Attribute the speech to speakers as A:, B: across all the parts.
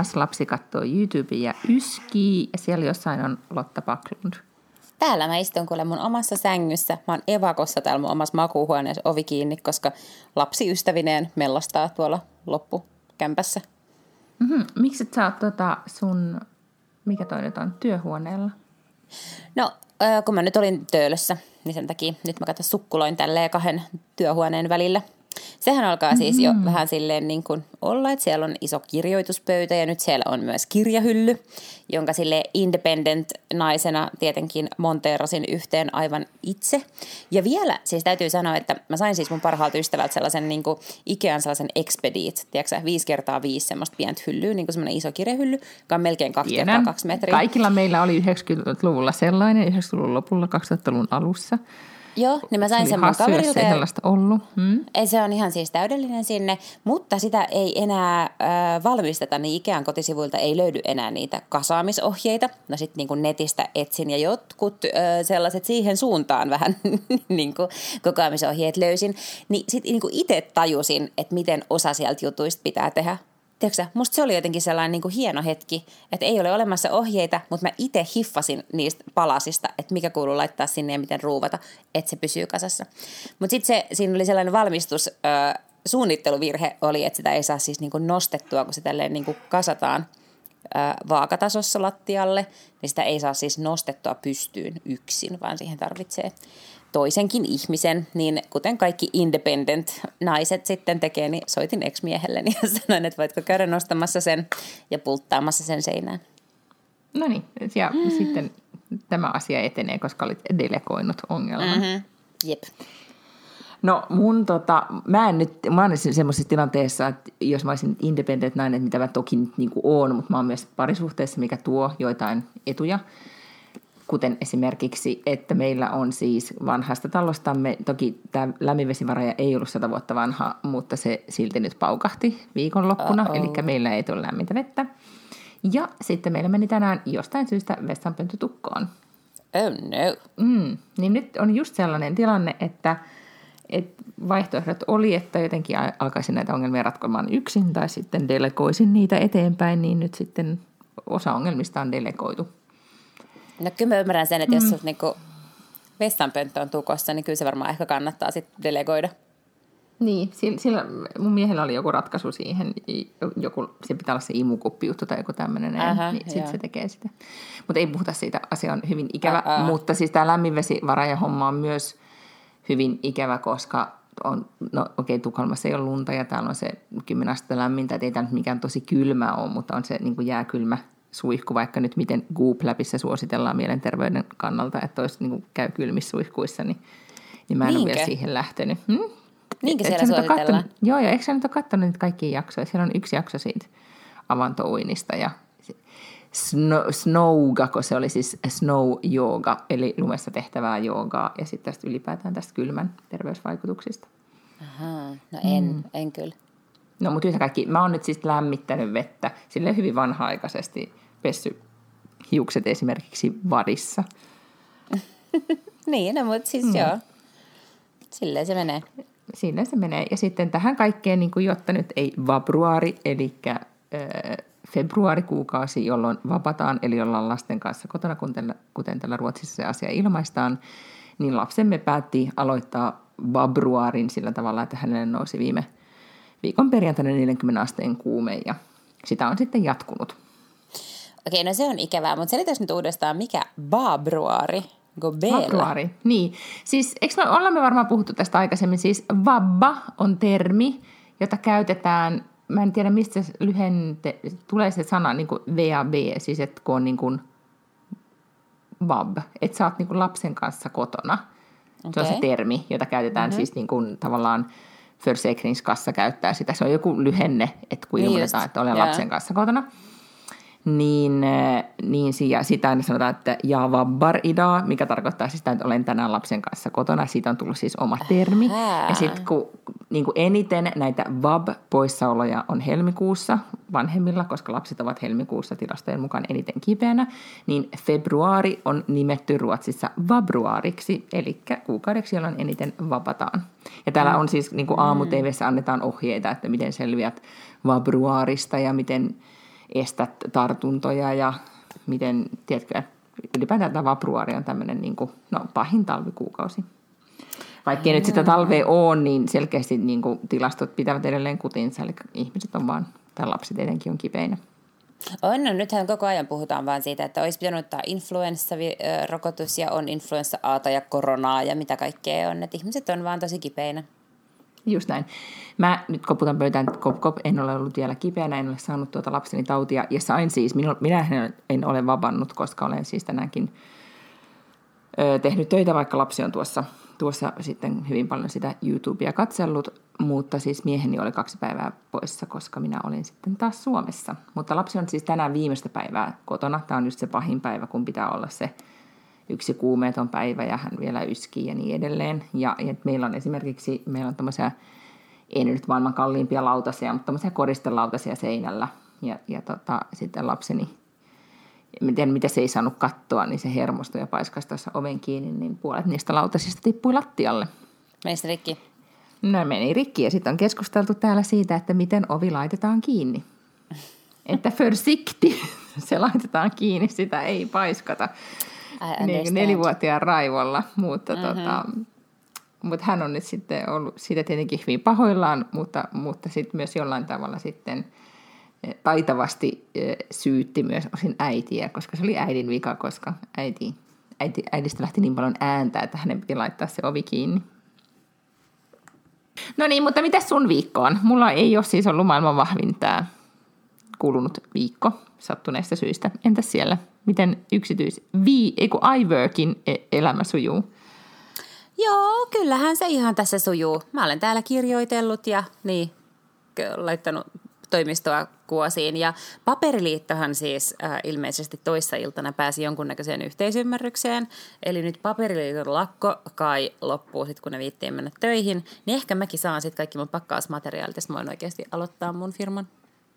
A: Hallinnassa. Lapsi katsoo YouTubea ja yskii ja siellä jossain on Lotta Paklund.
B: Täällä mä istun kuule mun omassa sängyssä. Mä oon evakossa täällä mun omassa makuuhuoneessa ovi kiinni, koska lapsi ystävineen mellastaa tuolla loppukämpässä.
A: Mm-hmm. Miksi et sä oot tota sun, mikä toi nyt on, työhuoneella?
B: No, kun mä nyt olin töölössä, niin sen takia nyt mä katson sukkuloin tälleen kahden työhuoneen välillä – Sehän alkaa siis jo mm-hmm. vähän silleen niin kuin olla, että siellä on iso kirjoituspöytä ja nyt siellä on myös kirjahylly, jonka sille independent-naisena tietenkin monteerasin yhteen aivan itse. Ja vielä siis täytyy sanoa, että mä sain siis mun parhaalta ystävältä sellaisen niin kuin Ikean sellaisen Expedit, tiedätkö viisi kertaa viisi semmoista pientä hyllyä, niin kuin semmoinen iso kirjahylly, joka on melkein kaksi kertaa kaksi metriä.
A: Kaikilla meillä oli 90-luvulla sellainen, 90-luvun lopulla, 2000-luvun alussa –
B: Joo, niin mä sain sen mun kaverilta.
A: Ei sellaista ollut. Hmm?
B: Ei, se on ihan siis täydellinen sinne, mutta sitä ei enää äh, valmisteta, niin Ikean kotisivuilta ei löydy enää niitä kasaamisohjeita. No sitten niin netistä etsin ja jotkut äh, sellaiset siihen suuntaan vähän niin kuin kokoamisohjeet löysin. Niin sitten niin itse tajusin, että miten osa sieltä jutuista pitää tehdä tiedätkö, musta se oli jotenkin sellainen niin kuin hieno hetki, että ei ole olemassa ohjeita, mutta mä itse hiffasin niistä palasista, että mikä kuuluu laittaa sinne ja miten ruuvata, että se pysyy kasassa. Mutta sitten siinä oli sellainen valmistus, äh, suunnitteluvirhe oli, että sitä ei saa siis niin kuin nostettua, kun se tälleen niin kuin kasataan äh, vaakatasossa lattialle, niin sitä ei saa siis nostettua pystyyn yksin, vaan siihen tarvitsee toisenkin ihmisen, niin kuten kaikki independent-naiset sitten tekee, niin soitin ex-miehelleni ja sanoin, että voitko käydä nostamassa sen ja pulttaamassa sen seinään.
A: No niin, ja mm. sitten tämä asia etenee, koska olit delegoinut ongelman. Mm-hmm.
B: Jep.
A: No mun tota, mä en nyt, mä oon semmoisessa tilanteessa, että jos mä olisin independent nainen, mitä mä toki nyt niin oon, mutta mä oon myös parisuhteessa, mikä tuo joitain etuja – kuten esimerkiksi, että meillä on siis vanhasta talostamme, toki tämä lämminvesivaraja ei ollut sata vuotta vanha, mutta se silti nyt paukahti viikonloppuna, Uh-oh. eli meillä ei tule lämmintä vettä. Ja sitten meillä meni tänään jostain syystä vessanpönttö tukkoon.
B: Oh no.
A: Mm, niin nyt on just sellainen tilanne, että, että vaihtoehdot oli, että jotenkin alkaisin näitä ongelmia ratkomaan yksin tai sitten delegoisin niitä eteenpäin, niin nyt sitten osa ongelmista on delegoitu
B: No kyllä mä ymmärrän sen, että mm. jos niinku vessanpönttö on tukossa, niin kyllä se varmaan ehkä kannattaa sitten delegoida.
A: Niin, sillä, mun miehellä oli joku ratkaisu siihen, joku, se pitää olla se juttu tai joku tämmöinen, niin sitten se tekee sitä. Mutta ei puhuta siitä, asia on hyvin ikävä, Ää. mutta siis tämä lämminvesivaraja homma on myös hyvin ikävä, koska on, no okei, okay, Tukholmassa ei ole lunta ja täällä on se 10 astetta lämmintä, että ei tämä nyt mikään tosi kylmä ole, mutta on se niin kuin jääkylmä suihku, vaikka nyt miten Goop-läpissä suositellaan mielenterveyden kannalta, että olisi niin käy kylmissä suihkuissa, niin, niin mä en Niinkö? ole vielä siihen lähtänyt. Hmm?
B: Niinkö siellä suositellaan?
A: Kattonut, joo, ja eikö sä nyt ole katsonut niitä kaikkia jaksoja? Siellä on yksi jakso siitä avantouinista ja snow, snowga, kun se oli siis snow yoga, eli lumessa tehtävää joogaa, ja sitten tästä ylipäätään tästä kylmän terveysvaikutuksista.
B: Aha, no en, mm. en kyllä.
A: No mutta yhtä kaikki, mä oon nyt siis lämmittänyt vettä sille hyvin vanha-aikaisesti pessy hiukset esimerkiksi vadissa.
B: niin, no mutta siis mm. joo, silleen se menee.
A: Silleen se menee. Ja sitten tähän kaikkeen, niin kuin, jotta nyt ei vabruari, eli äh, februarikuukausi, jolloin vapataan, eli ollaan lasten kanssa kotona, kuten, kuten tällä Ruotsissa se asia ilmaistaan, niin lapsemme päätti aloittaa vabruarin sillä tavalla, että hänelle nousi viime – viikon perjantaina 40 asteen kuume ja sitä on sitten jatkunut.
B: Okei, no se on ikävää, mutta selitäis nyt uudestaan, mikä vabruari?
A: Vabruari, niin. Siis eikö me, ollaan me varmaan puhuttu tästä aikaisemmin, siis vabba on termi, jota käytetään, mä en tiedä mistä se lyhente, tulee se sana niin kuin VAB, siis että kun on niin kuin vab, että sä oot niin kuin lapsen kanssa kotona. Okay. Se on se termi, jota käytetään mm-hmm. siis niin kuin tavallaan Försäkringskassa käyttää sitä. Se on joku lyhenne, että kun niin ilmoitetaan, että olen yeah. lapsen kanssa kotona. Niin, äh, niin sitä sanotaan, että ja vabbar idaa, mikä tarkoittaa sitä, että olen tänään lapsen kanssa kotona. Siitä on tullut siis oma termi. Ja sitten kun niin kuin eniten näitä vab-poissaoloja on helmikuussa vanhemmilla, koska lapset ovat helmikuussa tilastojen mukaan eniten kipeänä, niin februari on nimetty Ruotsissa vabruariksi, eli kuukaudeksi, jolloin eniten vapataan. Ja täällä on siis niin kuin aamu annetaan ohjeita, että miten selviät vabruarista ja miten estät tartuntoja ja miten, tiedätkö, ylipäätään tämä vapruari on tämmöinen niin kuin, no, pahin talvikuukausi. Vaikkei nyt sitä talvea ole, niin selkeästi niin kuin, tilastot pitävät edelleen kutinsa, eli ihmiset on vaan, tai lapset etenkin on kipeinä.
B: On, no nythän koko ajan puhutaan vaan siitä, että olisi pitänyt ottaa influenssarokotus ja on influenssa-aata ja koronaa ja mitä kaikkea on, että ihmiset on vaan tosi kipeinä.
A: Just näin. Mä nyt koputan pöytään, kop, kop, en ole ollut vielä kipeänä, en ole saanut tuota lapseni tautia. Ja sain siis, minu, minä en ole vapannut, koska olen siis tänäänkin ö, tehnyt töitä, vaikka lapsi on tuossa, tuossa sitten hyvin paljon sitä YouTubea katsellut. Mutta siis mieheni oli kaksi päivää poissa, koska minä olin sitten taas Suomessa. Mutta lapsi on siis tänään viimeistä päivää kotona. Tämä on just se pahin päivä, kun pitää olla se yksi kuumeeton päivä ja hän vielä yskii ja niin edelleen. Ja, ja meillä on esimerkiksi, meillä on tämmöisiä, ei nyt maailman kalliimpia lautasia, mutta tämmöisiä koristelautasia seinällä. Ja, ja tota, sitten lapseni, en tiedä mitä se ei saanut kattoa, niin se hermostui ja paiskasi tuossa oven kiinni, niin puolet niistä lautasista tippui lattialle.
B: Meni rikki?
A: No meni rikki ja sitten on keskusteltu täällä siitä, että miten ovi laitetaan kiinni. Että försikti, se laitetaan kiinni, sitä ei paiskata niin, nelivuotiaan raivolla, mutta, mm-hmm. tota, mutta hän on nyt sitten ollut siitä tietenkin hyvin pahoillaan, mutta, mutta sitten myös jollain tavalla sitten eh, taitavasti eh, syytti myös osin äitiä, koska se oli äidin vika, koska äiti, äiti, äidistä lähti niin paljon ääntä, että hänen piti laittaa se ovi kiinni. No niin, mutta mitä sun viikko on? Mulla ei ole siis ollut maailman vahvin tämä kulunut viikko sattuneista syistä. Entäs siellä? Miten yksityis... Vi, eiku iWorkin e- elämä sujuu?
B: Joo, kyllähän se ihan tässä sujuu. Mä olen täällä kirjoitellut ja niin, laittanut toimistoa kuosiin. Ja paperiliittohan siis äh, ilmeisesti toissa iltana pääsi jonkunnäköiseen yhteisymmärrykseen. Eli nyt paperiliiton lakko kai loppuu sitten, kun ne viittiin mennä töihin. Niin ehkä mäkin saan sitten kaikki mun pakkausmateriaalit, ja voin oikeasti aloittaa mun firman.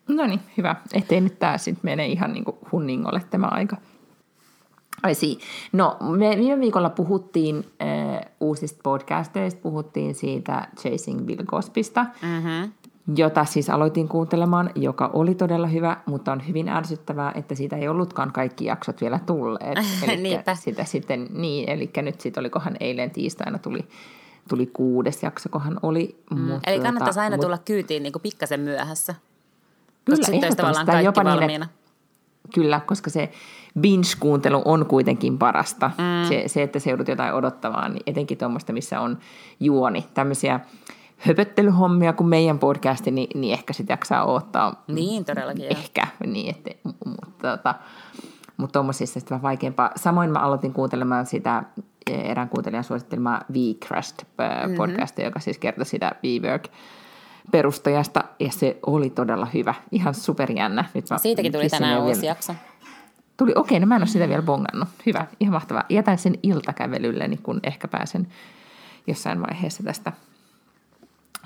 A: No niin, hyvä. Ettei nyt tämä sitten mene ihan niin kuin hunningolle tämä aika. Ai si. No, me viime viikolla puhuttiin äh, uusista podcasteista, puhuttiin siitä Chasing Bill Cosbysta, mm-hmm. jota siis aloitin kuuntelemaan, joka oli todella hyvä, mutta on hyvin ärsyttävää, että siitä ei ollutkaan kaikki jaksot vielä tulleet. Eli sitä sitten, niin, eli nyt sitten olikohan eilen tiistaina tuli tuli kuudes jakso, kohan oli.
B: Mm. Mutta Eli kannattaisi tota, aina tulla kyytiin niin pikkasen myöhässä.
A: Kyllä, sitten tavallaan kaikki jopa valmiina. Niin, että, kyllä, koska se binge-kuuntelu on kuitenkin parasta. Mm. Se, se, että se joudut jotain odottamaan, niin etenkin tuommoista, missä on juoni. Tämmöisiä höpöttelyhommia kuin meidän podcasti, niin, niin ehkä sitä jaksaa odottaa.
B: Niin, todellakin.
A: Ehkä, niin, että, mutta, tota, mutta tuommoisissa sitten vähän vaikeampaa. Samoin mä aloitin kuuntelemaan sitä erään kuuntelijan suosittelemaa V-Crust mm-hmm. podcastia, joka siis kertoi sitä V-Work perustajasta, ja se oli todella hyvä. Ihan superjännä.
B: Nyt mä Siitäkin tuli tänään uusi vielä... jakso.
A: Tuli, okei, no mä en ole sitä vielä bongannut. Hyvä, ihan mahtavaa. Jätän sen iltakävelylleni, kun ehkä pääsen jossain vaiheessa tästä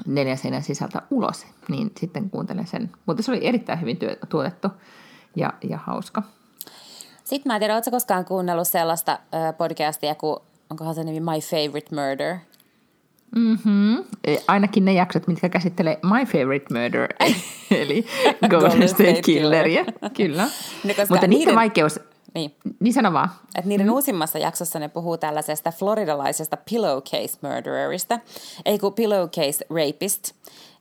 A: neljän seinän sisältä ulos, niin sitten kuuntelen sen. Mutta se oli erittäin hyvin työ, tuotettu ja, ja hauska.
B: Sitten mä en tiedä, ootko koskaan kuunnellut sellaista podcastia kuin, onkohan se nimi My Favorite Murder –
A: Mm-hmm. Ainakin ne jaksot, mitkä käsittelee My Favorite Murder, eli Golden State Killeria. Kyllä. No, Mutta niiden, niiden vaikeus... Niin. niin sano vaan.
B: Et niiden mm. uusimmassa jaksossa ne puhuu tällaisesta floridalaisesta pillowcase murdererista, ei kun pillowcase rapist.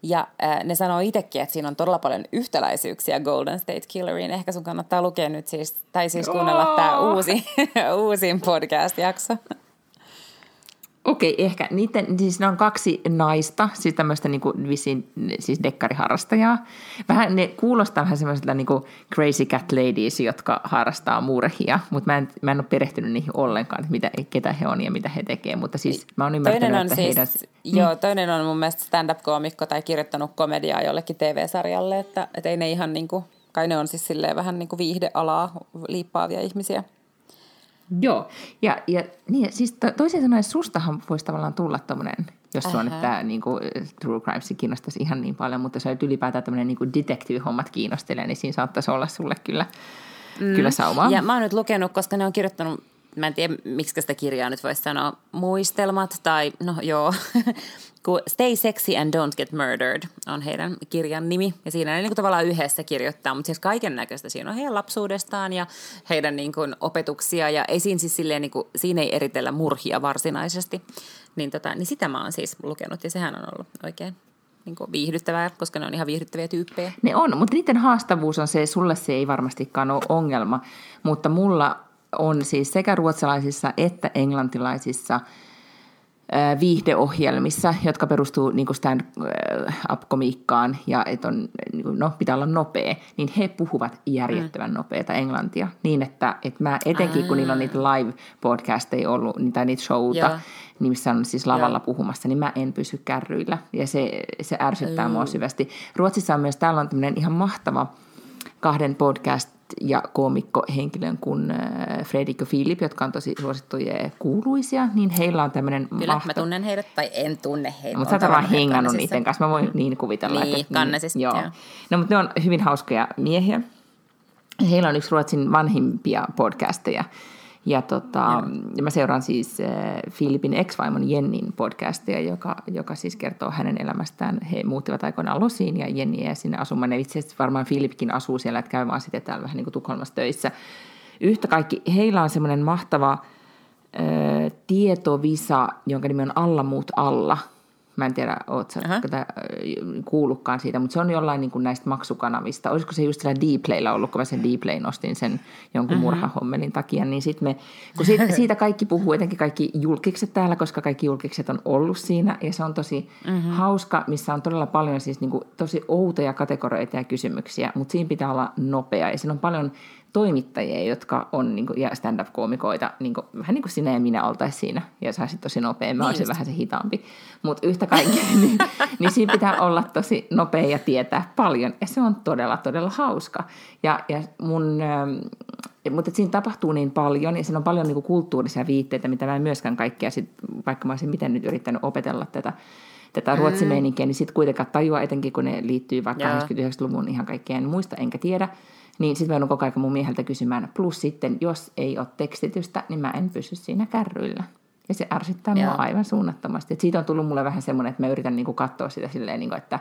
B: Ja äh, ne sanoo itsekin, että siinä on todella paljon yhtäläisyyksiä Golden State Killeriin. Ehkä sun kannattaa lukea nyt siis, tai siis kuunnella oh! tämä uusi, uusin podcast-jakso.
A: Okei, okay, ehkä. Niiden, siis ne on kaksi naista, siis tämmöistä niin kuin, vissiin, siis dekkariharrastajaa. Vähän ne kuulostaa vähän semmoisilta niin kuin crazy cat ladies, jotka harrastaa murhia, mutta mä en, mä en ole perehtynyt niihin ollenkaan, että mitä, ketä he on ja mitä he tekevät. Mutta siis mä oon ymmärtänyt, toinen on että siis, heidän...
B: Joo, mm. toinen on mun mielestä stand-up-koomikko tai kirjoittanut komediaa jollekin TV-sarjalle, että, että ei ne ihan niin kuin kai ne on siis silleen vähän niin kuin viihdealaa liippaavia ihmisiä.
A: Joo, ja, ja niin, siis to, toisin sanoen sustahan voisi tavallaan tulla tuommoinen, jos sua nyt tämä niin kuin, True Crimes kiinnostaisi ihan niin paljon, mutta se ylipäätään tämmöinen niin detective-hommat kiinnostelee, niin siinä saattaisi olla sulle kyllä, mm. kyllä saumaa.
B: Ja mä oon nyt lukenut, koska ne on kirjoittanut mä en tiedä, miksi sitä kirjaa nyt voisi sanoa, muistelmat tai, no joo, Stay Sexy and Don't Get Murdered on heidän kirjan nimi. Ja siinä ne niin kuin tavallaan yhdessä kirjoittaa, mutta siis kaiken näköistä. Siinä on heidän lapsuudestaan ja heidän niin kuin opetuksia ja ei siinä, siis silleen, niin kuin, siinä ei eritellä murhia varsinaisesti. Niin, tota, niin sitä mä oon siis lukenut ja sehän on ollut oikein niin kuin viihdyttävää, koska ne on ihan viihdyttäviä tyyppejä.
A: Ne on, mutta niiden haastavuus on se, sulle se ei varmastikaan ole ongelma, mutta mulla on siis sekä ruotsalaisissa että englantilaisissa – viihdeohjelmissa, jotka perustuu niin stand-up-komiikkaan ja et on, niinku, no, pitää olla nopea, niin he puhuvat järjettömän mm. nopeata englantia. Niin, että, että mä etenkin kun niillä on niitä live-podcasteja ollut, tai niitä showta, yeah. niin missä on siis lavalla yeah. puhumassa, niin mä en pysy kärryillä. Ja se, se ärsyttää mm. mua syvästi. Ruotsissa on myös, täällä on tämmöinen ihan mahtava kahden podcast ja koomikkohenkilön kuin äh, Fredrik ja Philip, jotka on tosi suosittuja kuuluisia, niin heillä on tämmöinen
B: Kyllä, mahto... mä tunnen heidät, tai en tunne heitä.
A: Mutta sä vaan hengannut niiden kanssa, mä voin niin kuvitella.
B: Niin, että, kannesista,
A: niin, joo. No, mutta ne on hyvin hauskoja miehiä. Heillä on yksi Ruotsin vanhimpia podcasteja, ja, tota, ja mä seuraan siis äh, Filipin ex-vaimon Jennin podcastia, joka, joka siis kertoo hänen elämästään. He muuttivat aikoinaan Losiin ja Jenni ja sinne asumaan. Ja itse asiassa varmaan Filipkin asuu siellä, että käy vaan sitten täällä vähän niin kuin Tukholmassa töissä. Yhtä kaikki, heillä on semmoinen mahtava äh, tietovisa, jonka nimi on Alla muut alla – Mä en tiedä, oot sä tätä kuullutkaan siitä, mutta se on jollain niin kuin näistä maksukanavista. Olisiko se just siellä Dplaylla ollut, kun mä sen Dplay nostin sen jonkun mm-hmm. murhahommelin takia, niin sitten me, kun siitä, siitä kaikki puhuu, etenkin kaikki julkikset täällä, koska kaikki julkikset on ollut siinä, ja se on tosi mm-hmm. hauska, missä on todella paljon siis niin kuin tosi outoja kategorioita ja kysymyksiä, mutta siinä pitää olla nopea, ja siinä on paljon toimittajia, jotka on niin kuin, ja stand-up-koomikoita, niin kuin, vähän niin kuin sinä ja minä oltaisiin siinä, ja sä olisit tosi nopea, mä niin olisin vähän se hitaampi. Mutta yhtä kaikkea, niin, niin siinä pitää olla tosi nopea ja tietää paljon, ja se on todella, todella hauska. Ja, ja mun, ähm, mutta siinä tapahtuu niin paljon, ja siinä on paljon niin kuin kulttuurisia viitteitä, mitä mä en myöskään kaikkea, sit, vaikka mä olisin miten nyt yrittänyt opetella tätä, tätä mm. ruotsimeininkiä, niin sitten kuitenkaan tajua, etenkin kun ne liittyy vaikka 89-luvun ihan kaikkeen muista, enkä tiedä. Niin sitten mä joudun koko ajan mun mieheltä kysymään. Plus sitten, jos ei ole tekstitystä, niin mä en pysy siinä kärryillä. Ja se ärsyttää Joo. mua aivan suunnattomasti. Et siitä on tullut mulle vähän semmoinen, että mä yritän niinku katsoa sitä silleen, niinku, että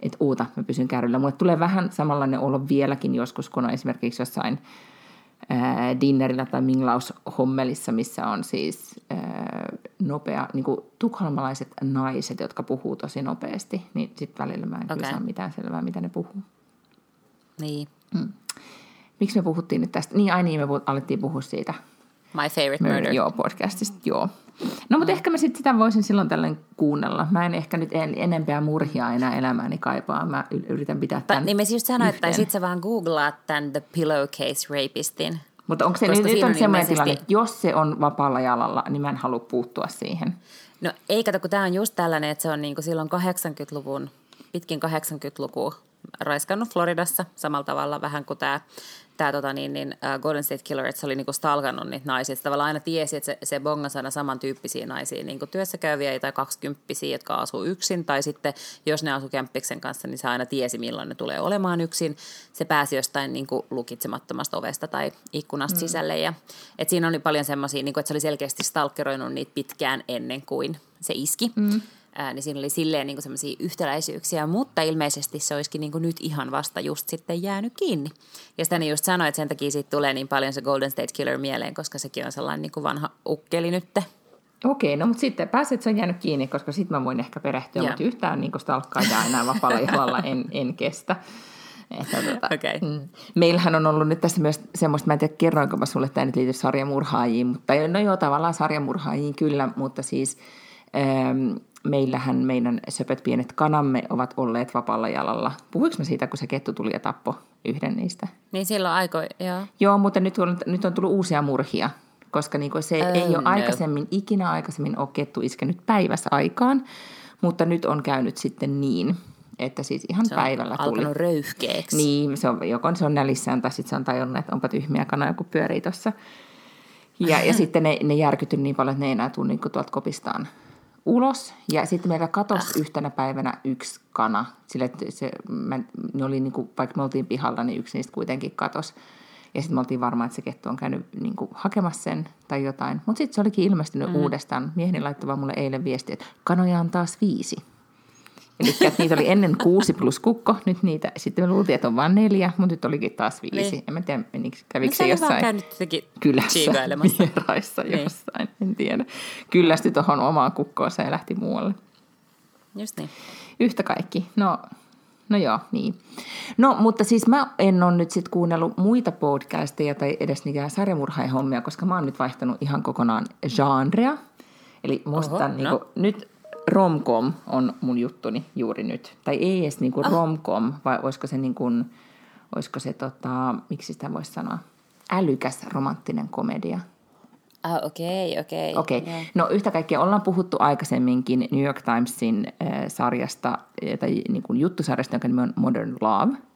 A: et uuta, mä pysyn kärryillä. Mulle tulee vähän samanlainen olo vieläkin joskus, kun on esimerkiksi jossain ää, dinnerillä tai minglaushommelissa, missä on siis ää, nopea, niin kuin tukholmalaiset naiset, jotka puhuu tosi nopeasti, niin sitten välillä mä en okay. saa mitään selvää, mitä ne puhuu.
B: Niin.
A: Hmm. Miksi me puhuttiin nyt tästä? Niin, ai niin, me alettiin puhua siitä.
B: My Favorite Murder.
A: Joo, podcastista, joo. No, mutta mm. ehkä mä sit sitä voisin silloin tällöin kuunnella. Mä en ehkä nyt en, enempää murhia enää elämääni kaipaa. Mä yritän pitää tämän
B: Niin me siis sanoin, että sit sä vaan googlaat tämän The Pillowcase Rapistin.
A: Mutta onko se nyt, nyt on semmoinen tilanne, että jos se on vapaalla jalalla, niin mä en halua puuttua siihen.
B: No ei kato, kun tämä on just tällainen, että se on niin kuin silloin 80-luvun, pitkin 80-lukua raiskannut Floridassa samalla tavalla vähän kuin tämä tämä tota, niin, niin, uh, Golden State Killer, että se oli niinku stalkannut niitä naisia. Se tavallaan aina tiesi, että se, se bongasi aina samantyyppisiä naisia, niin kuin työssä käyviä tai kaksikymppisiä, jotka asuu yksin. Tai sitten, jos ne asuu kämppiksen kanssa, niin se aina tiesi, milloin ne tulee olemaan yksin. Se pääsi jostain niin kuin lukitsemattomasta ovesta tai ikkunasta mm. sisälle. Ja, et siinä oli paljon semmoisia, niin että se oli selkeästi stalkeroinut niitä pitkään ennen kuin se iski. Mm ää, niin siinä oli silleen niin semmoisia yhtäläisyyksiä, mutta ilmeisesti se olisikin niin nyt ihan vasta just sitten jäänyt kiinni. Ja sitä niin just sanoin, että sen takia siitä tulee niin paljon se Golden State Killer mieleen, koska sekin on sellainen niin vanha ukkeli nytte.
A: Okei, no mutta sitten pääset se on jäänyt kiinni, koska sitten mä voin ehkä perehtyä, yeah. mutta yhtään niin stalkkaajaa enää vapaalla jalalla en, en kestä. Että, tuota, okay. mm. Meillähän on ollut nyt tässä myös semmoista, mä en tiedä kerroinko mä sulle, että tämä nyt liity sarjamurhaajiin, mutta no joo, tavallaan sarjamurhaajiin kyllä, mutta siis ähm, meillähän meidän söpöt pienet kanamme ovat olleet vapaalla jalalla. Puhuinko mä siitä, kun se kettu tuli ja tappoi yhden niistä?
B: Niin silloin aikoi, joo.
A: Joo, mutta nyt on, nyt on tullut uusia murhia, koska niin se oh, ei ole no. aikaisemmin, ikinä aikaisemmin ole kettu iskenyt päivässä aikaan, mutta nyt on käynyt sitten niin, Että siis ihan
B: se on
A: päivällä tuli.
B: alkanut röyhkeeksi.
A: Niin, se on, joko se on nälissään tai sitten se on tajunnut, että onpa tyhmiä kanoja, kun pyörii tuossa. Ja, ja sitten ne, ne järkytyi niin paljon, että ne ei enää tule niin tuolta kopistaan ulos. Ja sitten meillä katosi ah. yhtenä päivänä yksi kana. Sille, että se, mä, ne oli niin kuin, vaikka me oltiin pihalla, niin yksi niistä kuitenkin katosi. Ja sitten me oltiin varmaan, että se kettu on käynyt niin kuin, hakemassa sen tai jotain. Mutta sitten se olikin ilmestynyt mm. uudestaan. Mieheni laittoi mulle eilen viesti, että kanoja on taas viisi. Eli niitä oli ennen kuusi plus kukko, nyt niitä, sitten me luultiin, että on vain neljä, mutta nyt olikin taas viisi. Niin. En mä tiedä, menikö, kävikö se jossain kylässä, vieraissa niin. jossain, en tiedä. Kyllästyi tuohon omaan kukkoonsa ja lähti muualle.
B: Just niin.
A: Yhtä kaikki. No, no joo, niin. No, mutta siis mä en ole nyt sitten kuunnellut muita podcasteja tai edes niitä sarjamurhaihommia, koska mä oon nyt vaihtanut ihan kokonaan genrea. Eli musta Oho, niin no. nyt romcom on mun juttuni juuri nyt. Tai ei edes niinku oh. romcom, vai olisiko se, niinku, olisiko se tota, miksi sitä voisi sanoa, älykäs romanttinen komedia.
B: Ah, okei, okei.
A: Okei. No yhtä kaikkea ollaan puhuttu aikaisemminkin New York Timesin äh, sarjasta, tai niin kuin juttusarjasta, jonka nimi on Modern Love –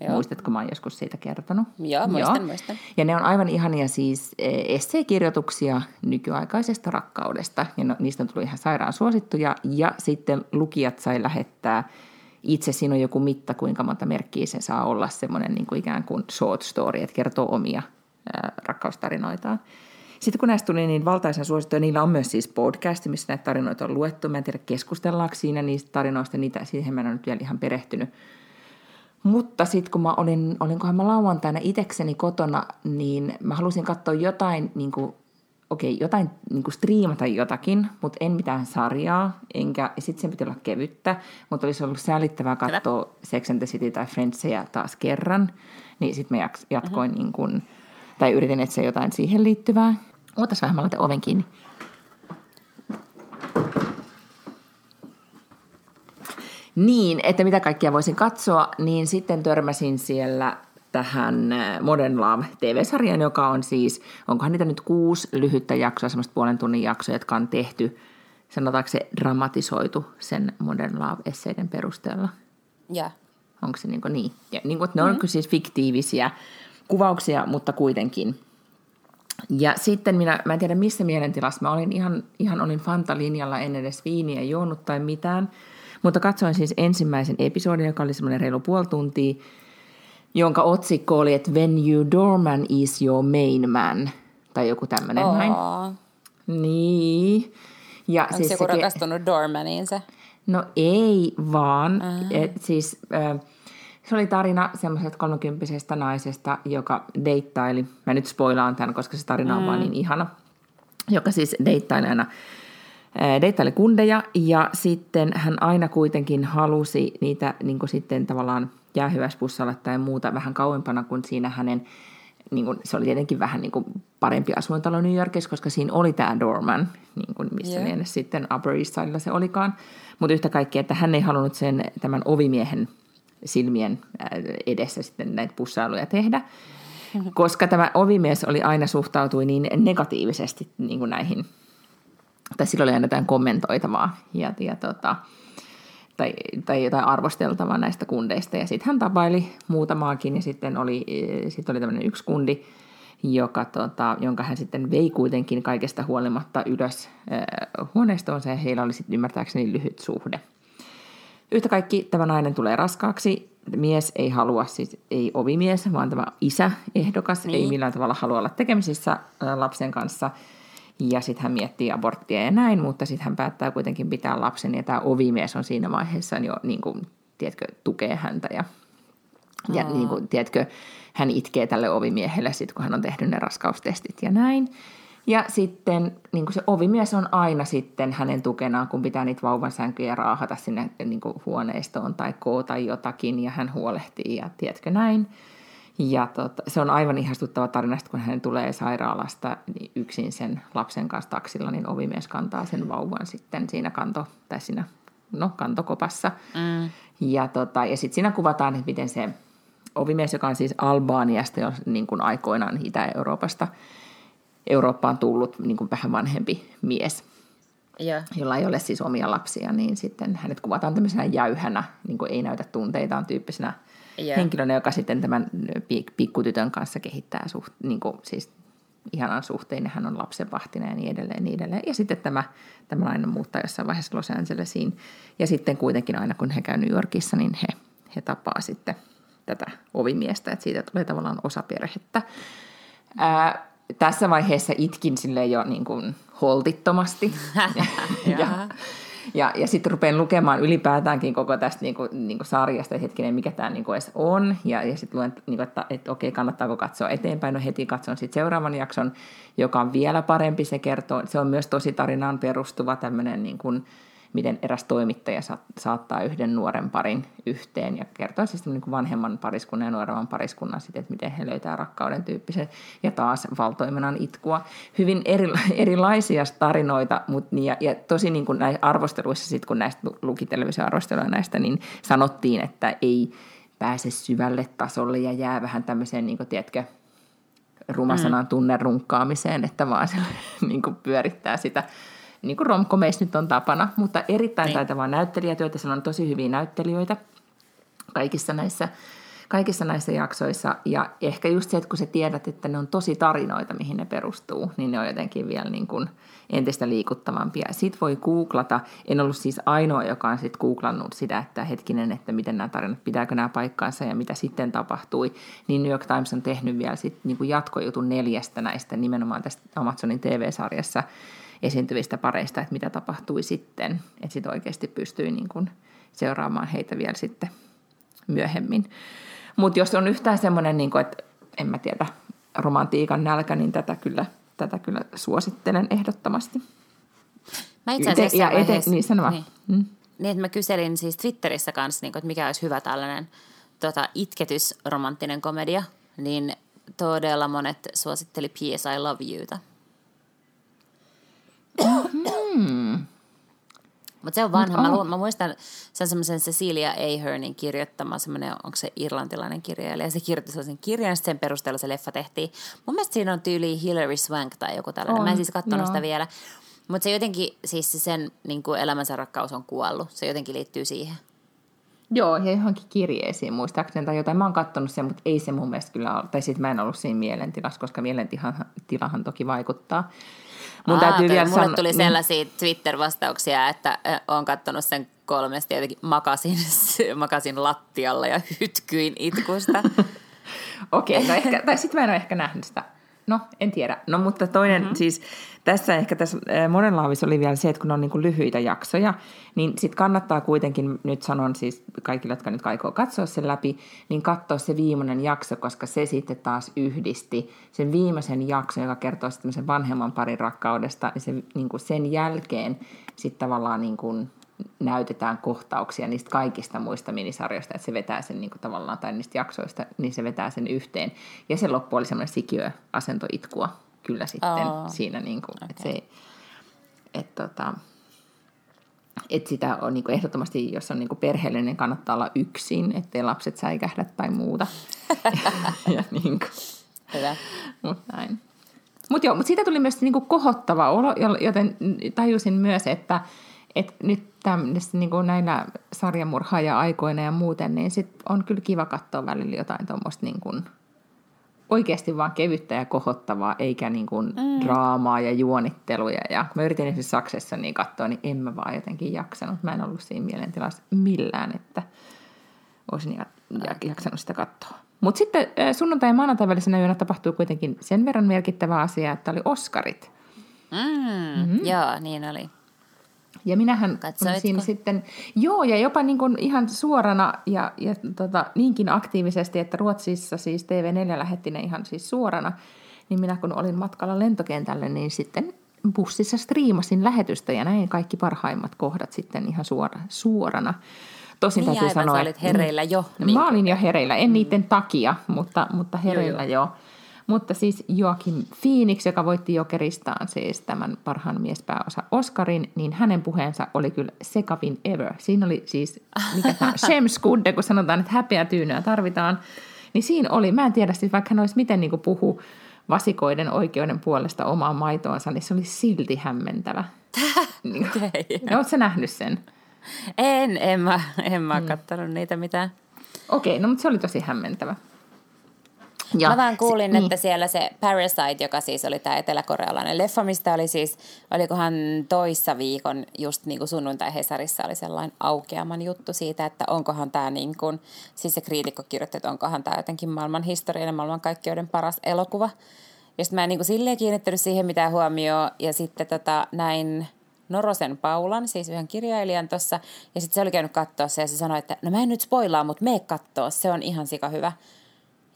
A: Joo. Muistatko, mä oon joskus siitä kertonut?
B: Joo, muistan, Joo. muistan.
A: Ja ne on aivan ihania siis e, esseekirjoituksia nykyaikaisesta rakkaudesta. Ja no, niistä on tullut ihan sairaan suosittuja. Ja sitten lukijat sai lähettää itse, siinä on joku mitta, kuinka monta merkkiä se saa olla semmoinen niin kuin ikään kuin short story, että kertoo omia ää, rakkaustarinoitaan. Sitten kun näistä tuli niin valtaisen suosittuja, niillä on myös siis podcast, missä näitä tarinoita on luettu. Mä en tiedä, keskustellaanko siinä niistä tarinoista, niitä, siihen mä en ole nyt vielä ihan perehtynyt. Mutta sitten kun mä olin, olinkohan mä lauantaina itekseni kotona, niin mä halusin katsoa jotain, niin kuin, okei, jotain niin kuin striimata jotakin, mutta en mitään sarjaa, enkä, sitten sen piti olla kevyttä, mutta olisi ollut säälittävää katsoa. Sex and the City tai Friendsia taas kerran, niin sitten mä jatkoin uh-huh. niin kuin, tai yritin etsiä jotain siihen liittyvää. Ootas vähän, mä laitan oven kiinni. Niin, että mitä kaikkia voisin katsoa, niin sitten törmäsin siellä tähän äh, Modern Love TV-sarjaan, joka on siis, onkohan niitä nyt kuusi lyhyttä jaksoa, semmoista puolen tunnin jaksoa, jotka on tehty, sanotaanko se dramatisoitu sen Modern Love-esseiden perusteella.
B: Ja.
A: Onko se niin, kuin niin? Ja niin kuin, ne mm-hmm. on siis fiktiivisiä kuvauksia, mutta kuitenkin. Ja sitten minä, mä en tiedä missä mielentilassa, mä olin ihan, ihan olin Fanta-linjalla, en edes viiniä juonut tai mitään – mutta katsoin siis ensimmäisen episodin, joka oli semmoinen reilu puoli tuntia, jonka otsikko oli, että When you doorman is your main man, tai joku tämmöinen näin. Niin.
B: Ja Onko siis joku se, rakastunut doormaniin se?
A: No ei vaan. Et, siis, äh, se oli tarina semmoisesta kolmekymppisestä naisesta, joka deittaili. Mä nyt spoilaan tämän, koska se tarina on mm. vaan niin ihana. Joka siis deittaili aina deittaili kundeja ja sitten hän aina kuitenkin halusi niitä niin sitten tavallaan jäähyväispussalla tai muuta vähän kauempana kuin siinä hänen, niin kuin, se oli tietenkin vähän niin kuin parempi asuintalo New Yorkissa, koska siinä oli tämä Dorman, niin kuin missä yeah. lienessä sitten Upper East Sidella se olikaan. Mutta yhtä kaikki, että hän ei halunnut sen tämän ovimiehen silmien edessä sitten näitä pussailuja tehdä, koska tämä ovimies oli aina suhtautui niin negatiivisesti niin kuin näihin tai silloin oli aina jotain kommentoitavaa ja, ja tota, tai, tai jotain arvosteltavaa näistä kundeista. Ja sitten hän tapaili muutamaakin ja sitten oli, sit oli tämmöinen yksi kundi, joka, tota, jonka hän sitten vei kuitenkin kaikesta huolimatta ylös äh, huoneistoonsa ja heillä oli sitten ymmärtääkseni lyhyt suhde. Yhtä kaikki tämä nainen tulee raskaaksi. Mies ei halua, siis ei ovimies, vaan tämä isä ehdokas niin. ei millään tavalla halua olla tekemisissä lapsen kanssa – ja sitten hän miettii aborttia ja näin, mutta sitten hän päättää kuitenkin pitää lapsen ja tämä ovimies on siinä vaiheessa jo, niin kuin, tiedätkö, tukee häntä ja, ja niin kuin, tiedätkö, hän itkee tälle ovimiehelle sitten, kun hän on tehnyt ne raskaustestit ja näin. Ja sitten niin kuin se ovimies on aina sitten hänen tukenaan, kun pitää niitä vauvan sänkyjä raahata sinne niin kuin huoneistoon tai koota jotakin ja hän huolehtii ja tiedätkö näin. Ja tota, se on aivan ihastuttava tarina, kun hän tulee sairaalasta niin yksin sen lapsen kanssa taksilla, niin ovimies kantaa sen vauvan sitten siinä kanto, tai siinä no, kantokopassa. Mm. Ja, tota, ja sitten siinä kuvataan, että miten se ovimies, joka on siis Albaaniasta jo niin kuin aikoinaan Itä-Euroopasta, Eurooppaan tullut niin kuin vähän vanhempi mies, ja. jolla ei ole siis omia lapsia, niin sitten hänet kuvataan tämmöisenä jäyhänä, niin kuin ei näytä tunteitaan tyyppisenä ja. henkilönä, joka sitten tämän pikkutytön kanssa kehittää suht, niin kuin, siis ihanan suhteen, ja hän on lapsenvahtina ja niin edelleen, niin edelleen. Ja sitten tämä, tämä nainen muuttaa jossain vaiheessa Los Angelesiin. Ja sitten kuitenkin aina kun he käy New Yorkissa, niin he, he tapaa sitten tätä ovimiestä, että siitä tulee tavallaan osa perhettä. Ää, tässä vaiheessa itkin sille jo niin kuin holtittomasti. ja, ja, ja sitten rupean lukemaan ylipäätäänkin koko tästä niin kuin, niin kuin sarjasta, että hetkinen, mikä tämä niin edes on. Ja, ja sitten luen, niin kuin, että, että okei, kannattaako katsoa eteenpäin. No heti katson sitten seuraavan jakson, joka on vielä parempi. Se kertoo, se on myös tosi tarinaan perustuva tämmöinen niin kuin, miten eräs toimittaja saattaa yhden nuoren parin yhteen ja kertoo siis niin kuin vanhemman pariskunnan ja nuoremman pariskunnan sitten, että miten he löytää rakkauden tyyppisen ja taas valtoimenan itkua. Hyvin eri, erilaisia tarinoita, mutta ja, ja tosi niin kuin näissä arvosteluissa sitten, kun näistä luki televisioarvosteluja näistä, niin sanottiin, että ei pääse syvälle tasolle ja jää vähän tämmöiseen, niin kuin, tiedätkö, rumasanan mm. tunnerunkkaamiseen, että vaan se niin kuin pyörittää sitä niin kuin romkomeissa nyt on tapana, mutta erittäin niin. taitavaa näyttelijätyötä. Siellä on tosi hyviä näyttelijöitä kaikissa näissä, kaikissa näissä jaksoissa. Ja ehkä just se, että kun sä tiedät, että ne on tosi tarinoita, mihin ne perustuu, niin ne on jotenkin vielä niin kuin entistä liikuttavampia. Sitten voi googlata. En ollut siis ainoa, joka on sitten googlannut sitä, että hetkinen, että miten nämä tarinat, pitääkö nämä paikkaansa ja mitä sitten tapahtui. Niin New York Times on tehnyt vielä sitten niin jatkojutun neljästä näistä nimenomaan tästä Amazonin TV-sarjassa – esiintyvistä pareista, että mitä tapahtui sitten. Että sitten oikeasti pystyy niin kuin seuraamaan heitä vielä sitten myöhemmin. Mutta jos on yhtään semmoinen, niin että en mä tiedä, romantiikan nälkä, niin tätä kyllä, tätä kyllä suosittelen ehdottomasti.
B: Mä itse asiassa
A: ja ete, niin, sano niin.
B: Hmm? niin, että mä kyselin siis Twitterissä kanssa, niin kuin, että mikä olisi hyvä tällainen tota, itketys romanttinen komedia, niin todella monet suositteli P.S. I Love Youta. Mm. Mutta se on vanha. Mä, lu- mä muistan, se on semmoisen Cecilia Ahernin kirjoittama semmoinen, onko se irlantilainen kirjailija. Se kirjoitti sellaisen kirjan, ja sen perusteella se leffa tehtiin. Mun mielestä siinä on tyyli Hilary Swank tai joku tällainen. On, Mä en siis katsonut sitä vielä. Mutta se jotenkin, siis sen niin kuin elämänsä rakkaus on kuollut. Se jotenkin liittyy siihen.
A: Joo, ja johonkin kirjeisiin muistaakseni tai jotain. Mä oon katsonut sen, mutta ei se mun mielestä kyllä ole. Tai sitten mä en ollut siinä mielentilassa, koska mielentilahan toki vaikuttaa.
B: Mun Aa, täytyy vielä mulle san... tuli niin. sellaisia Twitter-vastauksia, että on katsonut sen kolmesti jotenkin makasin, makasin lattialla ja hytkyin itkusta.
A: Okei, okay, no ehkä, tai sitten mä en ole ehkä nähnyt sitä No, en tiedä. No, mutta toinen, mm-hmm. siis tässä ehkä tässä monen laavissa oli vielä se, että kun on niin kuin lyhyitä jaksoja, niin sitten kannattaa kuitenkin, nyt sanon siis kaikille, jotka nyt aikoo katsoa sen läpi, niin katsoa se viimeinen jakso, koska se sitten taas yhdisti sen viimeisen jakson, joka kertoo sitten vanhemman parin rakkaudesta, niin se, niin kuin sen jälkeen sitten tavallaan niin kuin näytetään kohtauksia niistä kaikista muista minisarjoista, että se vetää sen niin kuin tavallaan, tai niistä jaksoista, niin se vetää sen yhteen. Ja se loppu oli semmoinen sikiöasentoitkua kyllä sitten oh. siinä, niin kuin, okay. että se, että tota, että sitä on niin kuin ehdottomasti, jos on niin kuin perheellinen, kannattaa olla yksin, ettei lapset säikähdä tai muuta. ja niin kuin. Hyvä. Mut näin. Mutta joo, mutta siitä tuli myös niin kuin kohottava olo, joten tajusin myös, että et nyt tämmöistä niin kuin näillä sarjamurhaaja-aikoina ja muuten, niin sit on kyllä kiva katsoa välillä jotain tuommoista niin kuin oikeasti vaan kevyttä ja kohottavaa, eikä niin kuin mm. draamaa ja juonitteluja. Ja kun mä yritin esimerkiksi Saksessa niin katsoa, niin en mä vaan jotenkin jaksanut. Mä en ollut siinä mielentilassa millään, että olisin jaksanut sitä katsoa. Mutta sitten sunnuntai- ja maanantai välisenä yönä tapahtui kuitenkin sen verran merkittävä asia, että oli Oscarit.
B: Mm, mm-hmm. Joo, niin oli.
A: Ja minähän Katsoitko? siinä sitten, joo, ja jopa niin kuin ihan suorana ja, ja tota, niinkin aktiivisesti, että Ruotsissa siis TV4 lähetti ne ihan siis suorana, niin minä kun olin matkalla lentokentälle, niin sitten bussissa striimasin lähetystä ja näin kaikki parhaimmat kohdat sitten ihan suora, suorana.
B: Tosin niin täytyy sanoa, että hereillä jo.
A: Niin. Mä olin jo hereillä, en niiden takia, mutta, mutta hereillä joo, joo. jo. Mutta siis Joakim Phoenix, joka voitti Jokeristaan siis tämän parhaan miespääosa Oscarin, niin hänen puheensa oli kyllä sekavin ever. Siinä oli siis, mikä tämä, Shemskudde, kun sanotaan, että häpeä tyynyä tarvitaan. Niin siinä oli, mä en tiedä siis vaikka hän olisi miten niin puhu vasikoiden oikeuden puolesta omaa maitoonsa, niin se oli silti hämmentävä. Niin, okay. Oletko sä nähnyt sen?
B: En, en mä, en mä mm. katsonut niitä mitään.
A: Okei, okay, no mutta se oli tosi hämmentävä.
B: Ja, mä vaan kuulin, se, että niin. siellä se Parasite, joka siis oli tämä eteläkorealainen leffa, mistä oli siis, olikohan toissa viikon just niin kuin sunnuntai Hesarissa oli sellainen aukeaman juttu siitä, että onkohan tämä niin kuin, siis se kriitikko kirjoitti, että onkohan tämä jotenkin maailman historian ja maailman kaikkeuden paras elokuva. Ja sitten mä en niin kuin silleen kiinnittänyt siihen mitään huomioon ja sitten tota, näin Norosen Paulan, siis yhden kirjailijan tuossa, ja sitten se oli käynyt katsoa se ja se sanoi, että no mä en nyt spoilaa, mutta mene kattoo, se on ihan sika hyvä.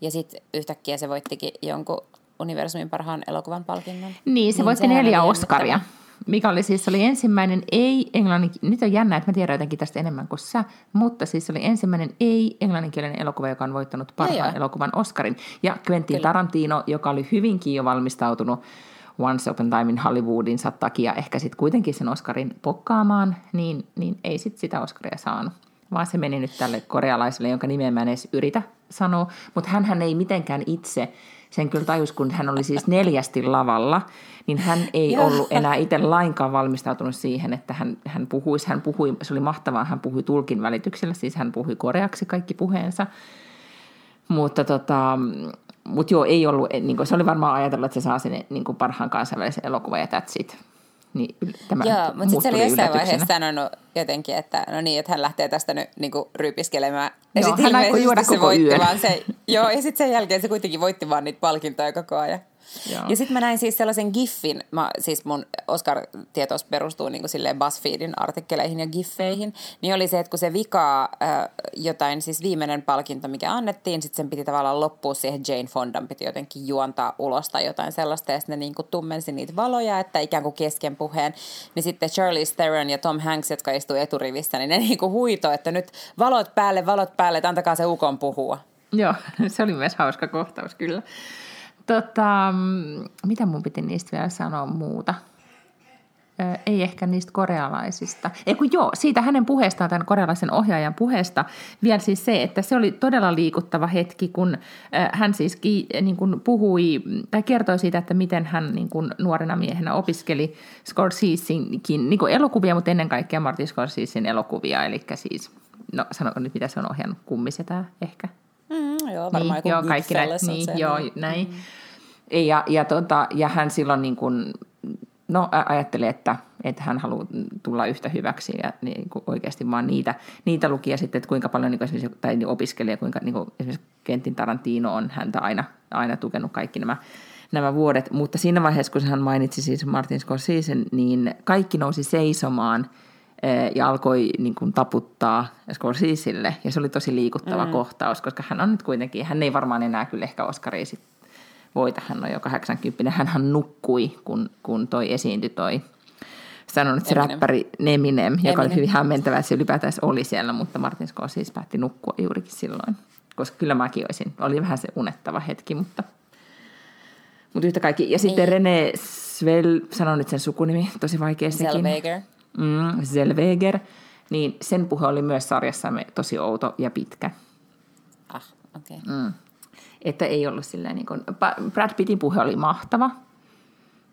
B: Ja sitten yhtäkkiä se voittikin jonkun universumin parhaan elokuvan palkinnon.
A: Niin, se niin voitti neljä Oscaria. Mikä oli siis oli ensimmäinen ei englannin, nyt on jännä, että mä tiedän jotenkin tästä enemmän kuin sä, mutta siis oli ensimmäinen ei englanninkielinen elokuva, joka on voittanut parhaan elokuvan Oscarin. Ja Quentin Kyllä. Tarantino, joka oli hyvinkin jo valmistautunut Once Upon Time in Hollywoodinsa takia ehkä sitten kuitenkin sen Oscarin pokkaamaan, niin, niin ei sitten sitä Oscaria saanut vaan se meni nyt tälle korealaiselle, jonka nimeä mä en edes yritä sanoa, mutta hän ei mitenkään itse, sen kyllä tajus, kun hän oli siis neljästi lavalla, niin hän ei ollut enää itse lainkaan valmistautunut siihen, että hän, hän puhuisi, hän puhui, se oli mahtavaa, hän puhui tulkin välityksellä, siis hän puhui koreaksi kaikki puheensa, mutta tota, mut joo, ei ollut, niin kuin, se oli varmaan ajatellut, että se saa sinne niin kuin parhaan kansainvälisen elokuvan ja that's it. Niin
B: tämä Joo, mutta sitten se oli jossain vaiheessa sanonut jotenkin, että no niin, että hän lähtee tästä nyt niin kuin rypiskelemään. Ja sitten ilmeisesti se voitti yön. vaan se, joo, ja sitten sen jälkeen se kuitenkin voitti vaan niitä palkintoja koko ajan. Joo. Ja sitten mä näin siis sellaisen giffin, mä, siis mun Oscar-tietous perustuu niin kuin silleen BuzzFeedin artikkeleihin ja giffeihin, niin oli se, että kun se vikaa äh, jotain, siis viimeinen palkinto, mikä annettiin, sitten sen piti tavallaan loppua siihen Jane Fondan, piti jotenkin juontaa ulos tai jotain sellaista, ja sitten ne niin kuin tummensi niitä valoja, että ikään kuin kesken puheen, niin sitten Charlie Theron ja Tom Hanks, jotka istuu eturivissä, niin ne niin kuin huito, että nyt valot päälle, valot päälle, että antakaa se ukon puhua.
A: Joo, se oli myös hauska kohtaus kyllä. Tota, mitä mun piti niistä vielä sanoa muuta? Ö, ei ehkä niistä korealaisista. Ei kun joo, siitä hänen puheestaan, tämän korealaisen ohjaajan puheesta, vielä siis se, että se oli todella liikuttava hetki, kun hän siis ki, niin kuin puhui tai kertoi siitä, että miten hän niin kuin nuorena miehenä opiskeli Scorsesinkin niin kuin elokuvia, mutta ennen kaikkea Martin Scorsesin elokuvia, eli siis, no sanonko nyt mitä se on ohjannut, kummisetää ehkä.
B: Mm, joo, varmaan niin,
A: joo, kaikki näin, niin, joo, näin. Mm. Ja, ja, tota, ja hän silloin niin kuin, no, ajatteli, että, että hän haluaa tulla yhtä hyväksi ja niin kuin oikeasti vaan niitä, niitä lukia sitten, että kuinka paljon niin kuin esimerkiksi, tai niin opiskelija, kuinka niin kuin esimerkiksi Kentin Tarantino on häntä aina, aina tukenut kaikki nämä, nämä vuodet. Mutta siinä vaiheessa, kun hän mainitsi siis Martin Scorsese, niin kaikki nousi seisomaan – ja alkoi niin kuin, taputtaa Scorseselle. Ja se oli tosi liikuttava mm. kohtaus, koska hän on nyt kuitenkin, hän ei varmaan enää kyllä ehkä Oscaria voita, hän on jo 80. Hän nukkui, kun, kun toi esiintyi toi sanonut se Eminem. räppäri Neminem, joka Eminem. oli hyvin hämmentävä, että se ylipäätään oli siellä, mutta Martin Scorsese päätti nukkua juurikin silloin. Koska kyllä mäkin olisin. Oli vähän se unettava hetki, mutta, mutta yhtä kaikki. Ja sitten niin. René Svel, sanon nyt sen sukunimi, tosi vaikea sekin.
B: Zellweger.
A: Mm, Zellweger. Niin sen puhe oli myös sarjassamme tosi outo ja pitkä.
B: Ah, okei. Okay. Mm.
A: Että ei ollut silleen niin kuin, Brad Pittin puhe oli mahtava.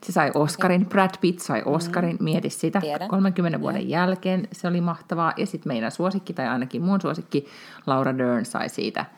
A: Se sai Oscarin, okay. Brad Pitt sai mm-hmm. Oscarin, mm. mieti sitä, Tiedän. 30 vuoden yeah. jälkeen se oli mahtavaa. Ja sitten meidän suosikki, tai ainakin mun suosikki, Laura Dern sai siitä –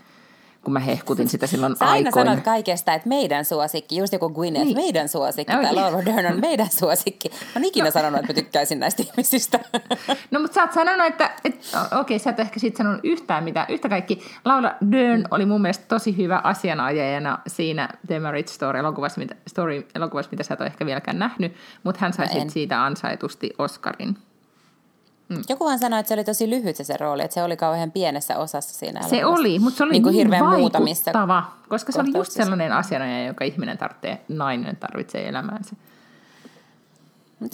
A: kun mä hehkutin sitä silloin Sä
B: aina aikoina. sanot kaikesta, että meidän suosikki, just joku Gwyneth, niin. meidän suosikki, no, tai Laura Dern on meidän suosikki. Mä oon ikinä no. sanonut, että mä tykkäisin näistä ihmisistä.
A: No mutta sä oot sanonut, että, että okei, okay, sä et ehkä siitä sanonut yhtään mitään. Yhtä kaikki, Laura Dern oli mun mielestä tosi hyvä asianajajana siinä The Marriage Story-elokuvassa, mitä, story-elokuvassa, mitä sä et ole ehkä vieläkään nähnyt, mutta hän sai no siitä ansaitusti Oscarin.
B: Mm. Jokuhan sanoi, että se oli tosi lyhyt se, se rooli, että se oli kauhean pienessä osassa siinä.
A: Se oli, mutta se oli niin, niin hirveän vaikuttava, koska se oli just sellainen asianajaja, joka ihminen tarvitsee, nainen tarvitsee elämäänsä.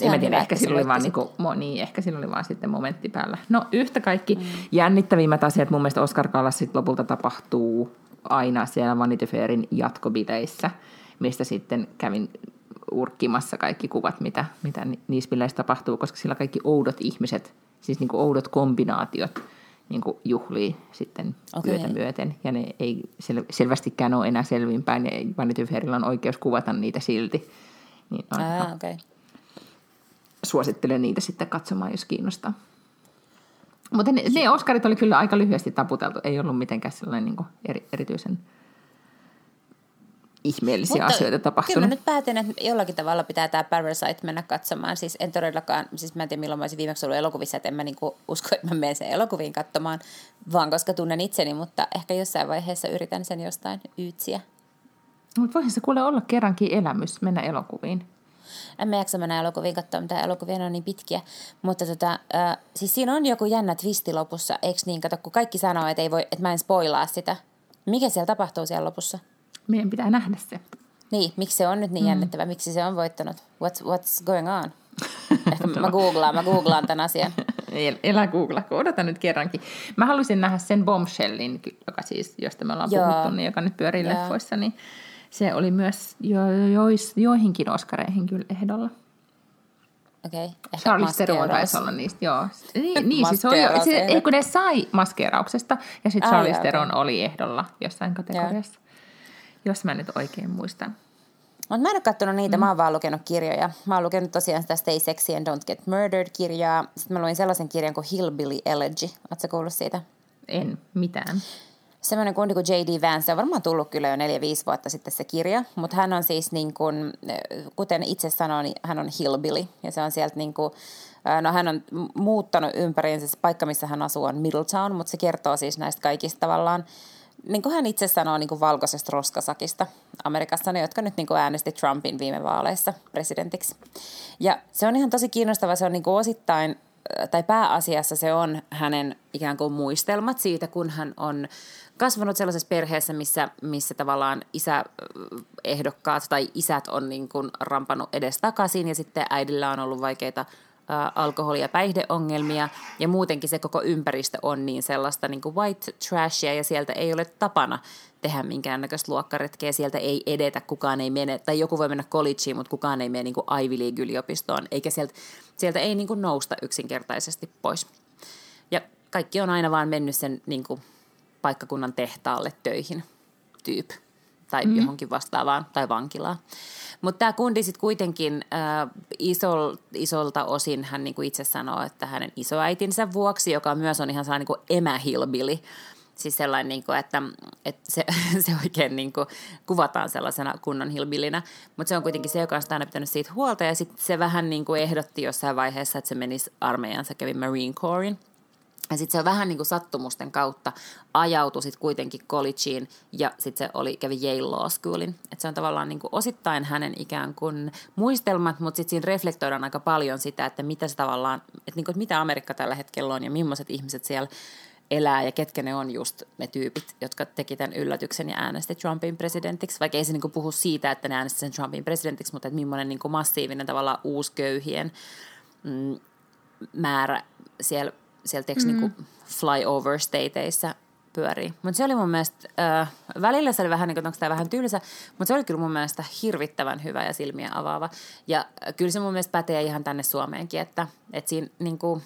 A: en mä tiedä, ehkä sillä oli vaan, niin kuin, niin, ehkä sillä oli vaan sitten momentti päällä. No yhtä kaikki mm. jännittävimmät asiat mun mielestä Oscar Kallas sitten lopulta tapahtuu aina siellä Vanity Fairin jatkobiteissä, mistä sitten kävin urkkimassa kaikki kuvat, mitä, mitä niissä bileissä tapahtuu, koska sillä kaikki oudot ihmiset, siis niin kuin oudot kombinaatiot niin kuin juhlii sitten okay. yötä myöten. Ja ne ei sel- selvästikään ole enää selvinpäin, ja Vanity Fairilla on oikeus kuvata niitä silti. Niin on
B: ah, okay.
A: suosittelen niitä sitten katsomaan, jos kiinnostaa. Mutta ne, ne Oscarit oli kyllä aika lyhyesti taputeltu. Ei ollut mitenkään sellainen niin eri, erityisen ihmeellisiä Mutta asioita tapahtunut.
B: Kyllä nyt päätin, että jollakin tavalla pitää tämä Parasite mennä katsomaan. Siis en todellakaan, siis mä en tiedä milloin mä olisin viimeksi ollut elokuvissa, että en mä niinku usko, että mä menen sen elokuviin katsomaan, vaan koska tunnen itseni, mutta ehkä jossain vaiheessa yritän sen jostain yytsiä.
A: Mutta voihan se kuule olla kerrankin elämys, mennä elokuviin.
B: En mä jaksa mennä elokuviin katsoa, mitä elokuvia on niin pitkiä. Mutta tota, äh, siis siinä on joku jännä twisti lopussa, eikö niin? Kato, kun kaikki sanoo, että, ei voi, että mä en spoilaa sitä. Mikä siellä tapahtuu siellä lopussa?
A: Meidän pitää nähdä se.
B: Niin, miksi se on nyt niin mm. jännittävä? Miksi se on voittanut? What's, what's going on? Ehkä mä googlaan, mä googlaan tämän asian.
A: Elä googlaa, kun odota nyt kerrankin. Mä halusin nähdä sen bombshellin, joka siis, josta me ollaan Joo. puhuttu, niin joka nyt pyörii Joo. leffoissa, niin se oli myös jo, jo, joihinkin Oscareihin kyllä ehdolla.
B: Okei.
A: Okay. Charles Theron taisi olla niistä, joo. Niin, niin siis oli, se, ei kun ne sai maskeerauksesta, ja sitten Charles Theron okay. oli ehdolla jossain kategoriassa. Jos mä nyt oikein muistan.
B: Mutta mä en ole katsonut niitä, mm. mä oon vaan lukenut kirjoja. Mä oon lukenut tosiaan sitä Stay Sexy and Don't Get Murdered-kirjaa. Sitten mä luin sellaisen kirjan kuin Hillbilly Elegy. Oletko kuullut siitä?
A: En mitään.
B: Semmoinen kundi kuin J.D. Vance, se on varmaan tullut kyllä jo 4-5 vuotta sitten se kirja, mutta hän on siis niin kuin, kuten itse sanoin, niin hän on hillbilly ja se on sieltä niin kuin, No hän on muuttanut ympäriinsä, se paikka missä hän asuu on Middletown, mutta se kertoo siis näistä kaikista tavallaan niin kuin hän itse sanoo niin kuin valkoisesta roskasakista Amerikassa, ne, jotka nyt niin kuin äänesti Trumpin viime vaaleissa presidentiksi. Ja se on ihan tosi kiinnostava, se on niin kuin osittain, äh, tai pääasiassa se on hänen ikään kuin muistelmat siitä, kun hän on kasvanut sellaisessa perheessä, missä, missä tavallaan isäehdokkaat tai isät on niin kuin rampannut edes takaisin ja sitten äidillä on ollut vaikeita – alkoholi- ja päihdeongelmia. Ja muutenkin se koko ympäristö on niin sellaista niin kuin white trashia ja sieltä ei ole tapana tehdä minkäännäköistä luokkaretkeä, sieltä ei edetä, kukaan ei mene, tai joku voi mennä collegeen, mutta kukaan ei mene niin kuin Ivy League-yliopistoon, eikä sieltä, sieltä ei niin kuin nousta yksinkertaisesti pois. Ja kaikki on aina vaan mennyt sen niin kuin paikkakunnan tehtaalle töihin tyyp tai mm. johonkin vastaavaan tai vankilaan. Mutta tämä kundi sitten kuitenkin äh, isol, isolta osin hän niinku itse sanoo, että hänen isoäitinsä vuoksi, joka myös on ihan sellainen niinku emähilbili, siis sellainen, niin kuin, että, että se, se oikein niin kuin, kuvataan sellaisena kunnon hilbillinä, mutta se on kuitenkin se, joka on sitä aina pitänyt siitä huolta, ja sitten se vähän niin kuin ehdotti jossain vaiheessa, että se menisi armeijaan, se kävi Marine Corpsin, ja sitten se vähän niin kuin sattumusten kautta ajautui sitten kuitenkin collegeen ja sitten se oli, kävi Yale Law Schoolin. Et se on tavallaan niin kuin osittain hänen ikään kuin muistelmat, mutta sitten siinä reflektoidaan aika paljon sitä, että mitä se tavallaan, että, niin kuin, että mitä Amerikka tällä hetkellä on ja millaiset ihmiset siellä elää ja ketkä ne on just ne tyypit, jotka teki tämän yllätyksen ja äänesti Trumpin presidentiksi. Vaikka ei se niin kuin puhu siitä, että ne äänesti sen Trumpin presidentiksi, mutta että millainen niin kuin massiivinen tavallaan uusköyhien mm, määrä siellä siellä mm. niin flyover stateissa pyörii. Mutta se oli mun mielestä, äh, välillä se oli vähän niin kuin, onko tämä vähän tylsä, mutta se oli kyllä mun mielestä hirvittävän hyvä ja silmiä avaava. Ja kyllä se mun mielestä pätee ihan tänne Suomeenkin, että, että siinä niin kuin,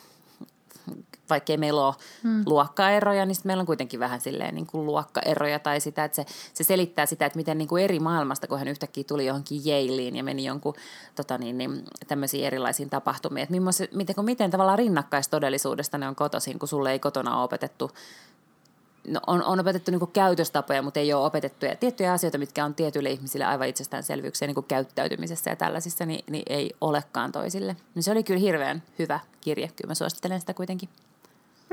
B: vaikkei meillä ole hmm. luokkaeroja, niin meillä on kuitenkin vähän silleen niin kuin luokkaeroja tai sitä, että se, se selittää sitä, että miten niin kuin eri maailmasta, kun hän yhtäkkiä tuli johonkin Yalein ja meni jonkun tota niin, niin, tämmöisiin erilaisiin tapahtumiin, että miten, miten tavallaan rinnakkaistodellisuudesta ne on kotoisin, kun sulle ei kotona opetettu on, on opetettu niin käytöstapoja, mutta ei ole opetettu ja tiettyjä asioita, mitkä on tietyille ihmisille aivan itsestäänselvyyksiä niin käyttäytymisessä ja tällaisissa, niin, niin ei olekaan toisille. Niin se oli kyllä hirveän hyvä kirje, kyllä mä suosittelen sitä kuitenkin.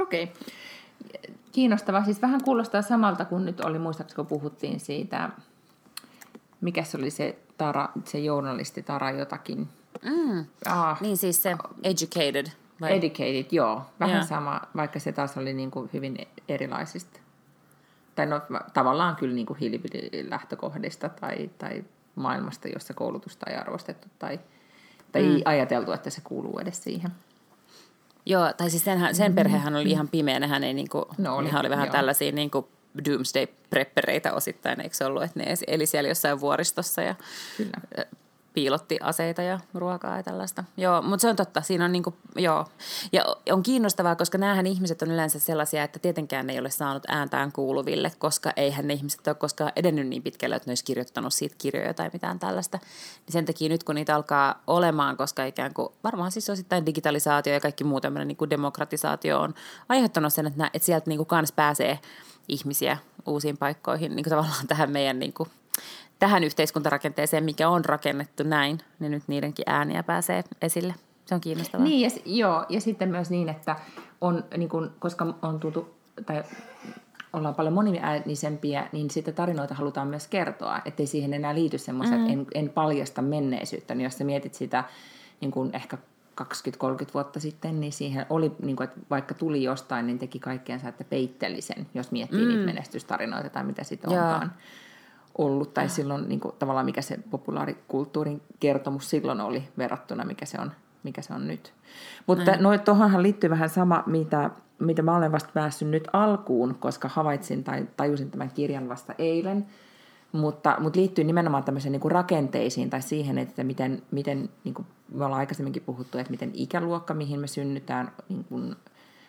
A: Okei. Okay. Kiinnostava. Siis vähän kuulostaa samalta kuin nyt oli, muistaakseni kun puhuttiin siitä, mikä se oli se, tara, se journalisti Tara jotakin.
B: Mm. Ah. Niin siis se educated.
A: Vai? Educated, joo. Vähän yeah. sama, vaikka se taas oli niin kuin hyvin erilaisista. Tai no, tavallaan kyllä niin kuin tai, tai maailmasta, jossa koulutusta ei arvostettu tai, tai mm. ei ajateltu, että se kuuluu edes siihen.
B: Joo, tai siis sen, sen mm-hmm. perhehän oli ihan pimeä, nehän, ei niinku, no oli, nehän oli vähän joo. tällaisia niinku doomsday preppereitä osittain, eikö se ollut, että ne eli siellä jossain vuoristossa ja Kyllä. Piilotti aseita ja ruokaa ja tällaista. Joo, mutta se on totta. Siinä on niinku, joo. Ja on kiinnostavaa, koska näähän ihmiset on yleensä sellaisia, että tietenkään ne ei ole saanut ääntään kuuluville, koska eihän ne ihmiset ole koskaan edennyt niin pitkälle, että ne olisi kirjoittanut siitä kirjoja tai mitään tällaista. Niin sen takia nyt, kun niitä alkaa olemaan, koska ikään kuin varmaan siis osittain digitalisaatio ja kaikki muu tämmöinen niin demokratisaatio on aiheuttanut sen, että, nää, että sieltä niin kuin kans pääsee ihmisiä uusiin paikkoihin niin kuin tavallaan tähän meidän niin kuin tähän yhteiskuntarakenteeseen, mikä on rakennettu näin, niin nyt niidenkin ääniä pääsee esille. Se on kiinnostavaa.
A: Niin, ja, joo, ja sitten myös niin, että on, niin kun, koska on tultu, tai ollaan paljon moniäänisempiä, niin sitten tarinoita halutaan myös kertoa, ettei siihen enää liity semmoiset, mm. en, en paljasta menneisyyttä, niin jos sä mietit sitä niin kun ehkä 20-30 vuotta sitten, niin siihen oli, niin kuin, että vaikka tuli jostain, niin teki kaikkeensa, että peitteli sen, jos miettii mm. niitä menestystarinoita tai mitä sitten onkaan ollut, tai silloin niin kuin, tavallaan mikä se populaarikulttuurin kertomus silloin oli verrattuna, mikä se on, mikä se on nyt. Mutta no, tuohonhan liittyy vähän sama, mitä, mitä mä olen vasta päässyt nyt alkuun, koska havaitsin tai tajusin tämän kirjan vasta eilen, mutta, mutta liittyy nimenomaan tämmöisiin niin kuin rakenteisiin tai siihen, että miten, miten niin kuin me ollaan aikaisemminkin puhuttu, että miten ikäluokka, mihin me synnytään, niin kuin,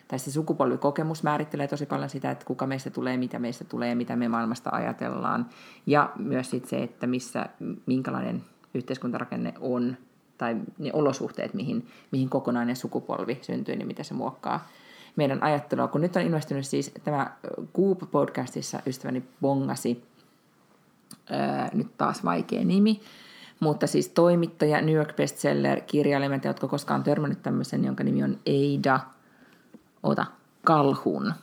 A: tai se sukupolvikokemus määrittelee tosi paljon sitä, että kuka meistä tulee, mitä meistä tulee mitä me maailmasta ajatellaan. Ja myös sit se, että missä, minkälainen yhteiskuntarakenne on, tai ne olosuhteet, mihin, mihin kokonainen sukupolvi syntyy, niin mitä se muokkaa meidän ajattelua. Kun nyt on investoinut siis tämä Coop-podcastissa ystäväni bongasi, ää, nyt taas vaikea nimi, mutta siis toimittaja, New York bestseller, kirjailija, jotka koskaan törmännyt tämmöisen, jonka nimi on Eida – ota, Kalhun.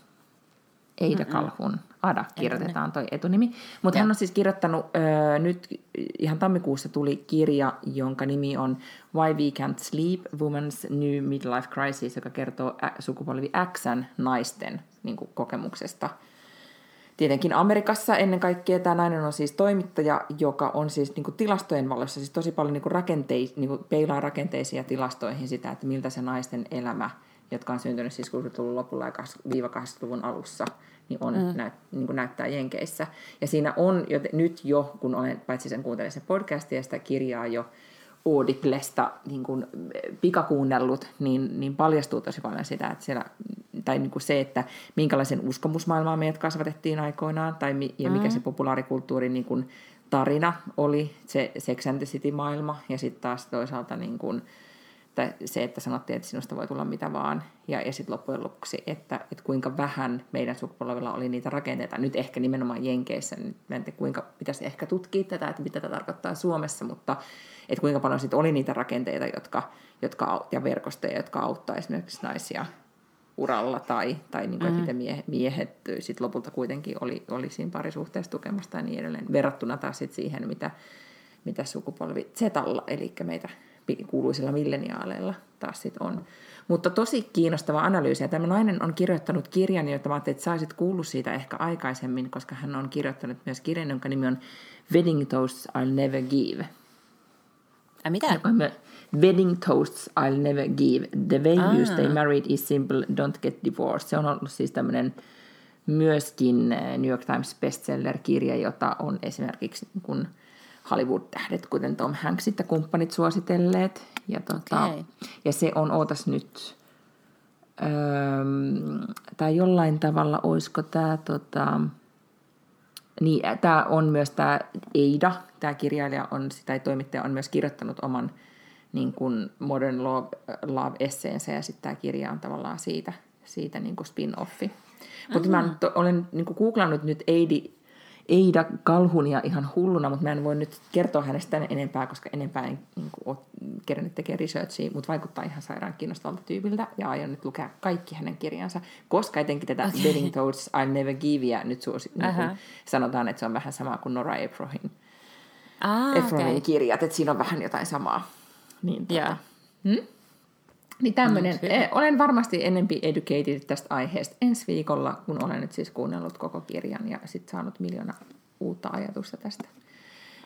A: Eida Kalhun. Ada kirjoitetaan toi etunimi. Mutta hän on siis kirjoittanut, ö, nyt ihan tammikuussa tuli kirja, jonka nimi on Why We Can't Sleep, Women's New Midlife Crisis, joka kertoo ä, sukupolvi Xn naisten niin kuin, kokemuksesta. Tietenkin Amerikassa ennen kaikkea tämä nainen on siis toimittaja, joka on siis niin kuin tilastojen valossa siis tosi paljon niin kuin rakenteis, niin kuin peilaa rakenteisia tilastoihin sitä, että miltä se naisten elämä – jotka on syntynyt siis 60-luvun lopulla ja 80-luvun alussa, niin, on, mm. näyt, niin kuin näyttää Jenkeissä. Ja siinä on jo, nyt jo, kun olen paitsi sen kuuntelin sen podcastia ja sitä kirjaa jo Audiblesta niin kuin pikakuunnellut, niin, niin paljastuu tosi paljon sitä, että siellä, tai niin kuin se, että minkälaisen uskomusmaailmaa meidät kasvatettiin aikoinaan, tai mi, ja mikä mm. se populaarikulttuurin niin kuin tarina oli, se Sex and the City-maailma, ja sitten taas toisaalta niin kuin, että se, että sanottiin, että sinusta voi tulla mitä vaan, ja, ja sitten loppujen lopuksi, että, että kuinka vähän meidän sukupolvella oli niitä rakenteita, nyt ehkä nimenomaan Jenkeissä, niin en tiedä, kuinka pitäisi ehkä tutkia tätä, että mitä tämä tarkoittaa Suomessa, mutta että kuinka paljon sitten oli niitä rakenteita jotka, jotka, ja verkostoja, jotka auttaa esimerkiksi naisia uralla, tai, tai niin kuin, että miehet, miehet sit lopulta kuitenkin oli, oli siinä parisuhteessa tukemasta ja niin edelleen, verrattuna taas sit siihen, mitä, mitä sukupolvi Zetalla, eli meitä kuuluisilla milleniaaleilla taas sit on. Mutta tosi kiinnostava analyysi. Ja tämä nainen on kirjoittanut kirjan, jota mä ajattelin, että saisit kuullut siitä ehkä aikaisemmin, koska hän on kirjoittanut myös kirjan, jonka nimi on Wedding Toasts I'll Never Give.
B: Ä, mitä?
A: Wedding Toasts I'll Never Give. The way ah. you stay married is simple, don't get divorced. Se on ollut siis tämmöinen myöskin eh, New York Times bestseller-kirja, jota on esimerkiksi kun – Hollywood-tähdet, kuten Tom Hanks ja kumppanit suositelleet. Ja, tota, okay. ja se on, ootas nyt, öö, tai jollain tavalla, olisiko tämä, tota, niin tämä on myös tämä Eida, tämä kirjailija on, tai toimittaja on myös kirjoittanut oman niin kuin Modern Love, Love-esseensä, ja sitten tämä kirja on tavallaan siitä, siitä niin kuin spin-offi. Mutta mä olen niin kuin googlannut nyt Eidi, Eida Kalhunia ihan hulluna, mutta mä en voi nyt kertoa hänestä enempää, koska enempää en niin kuin, ole kerännyt tekemään researchia, mutta vaikuttaa ihan sairaan kiinnostavalta tyypiltä ja aion nyt lukea kaikki hänen kirjansa, koska etenkin tätä okay. Wedding Toads I'll Never Give nyt suosi, niin kuin, sanotaan, että se on vähän sama kuin Nora Ephronin, ah, Ephronin okay. kirjat, että siinä on vähän jotain samaa. Niin, tuota, yeah. hmm? Niin tämmöinen. Mm, eh, olen varmasti enempi educated tästä aiheesta ensi viikolla, kun olen nyt siis kuunnellut koko kirjan ja sitten saanut miljoona uutta ajatusta tästä.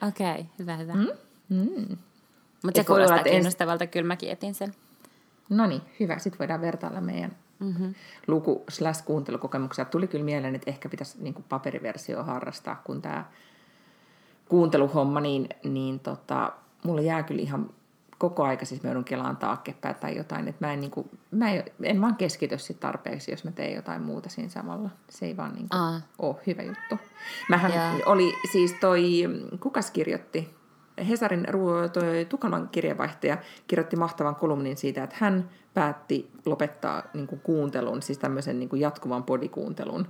B: Okei, okay, hyvä, hyvä. Mm? Mm. Mutta se kuulostaa kiinnostavalta, ens... kyllä mäkin etin sen.
A: No niin, hyvä. Sitten voidaan vertailla meidän mm-hmm. luku slash kuuntelukokemuksia. Tuli kyllä mieleen, että ehkä pitäisi niin paperiversio harrastaa, kun tämä kuunteluhomma, niin, niin tota, mulla jää kyllä ihan koko aika siis mä joudun kelaan taakkepäin tai jotain, että mä en, niin kuin, mä en, en vaan keskity sit tarpeeksi, jos mä teen jotain muuta siinä samalla. Se ei vaan niin kuin, ole hyvä juttu. Mähän yeah. oli siis toi, kukas kirjoitti, Hesarin toi Tukholman kirjeenvaihtaja kirjoitti mahtavan kolumnin siitä, että hän päätti lopettaa niin kuin kuuntelun, siis tämmöisen niin kuin jatkuvan podikuuntelun,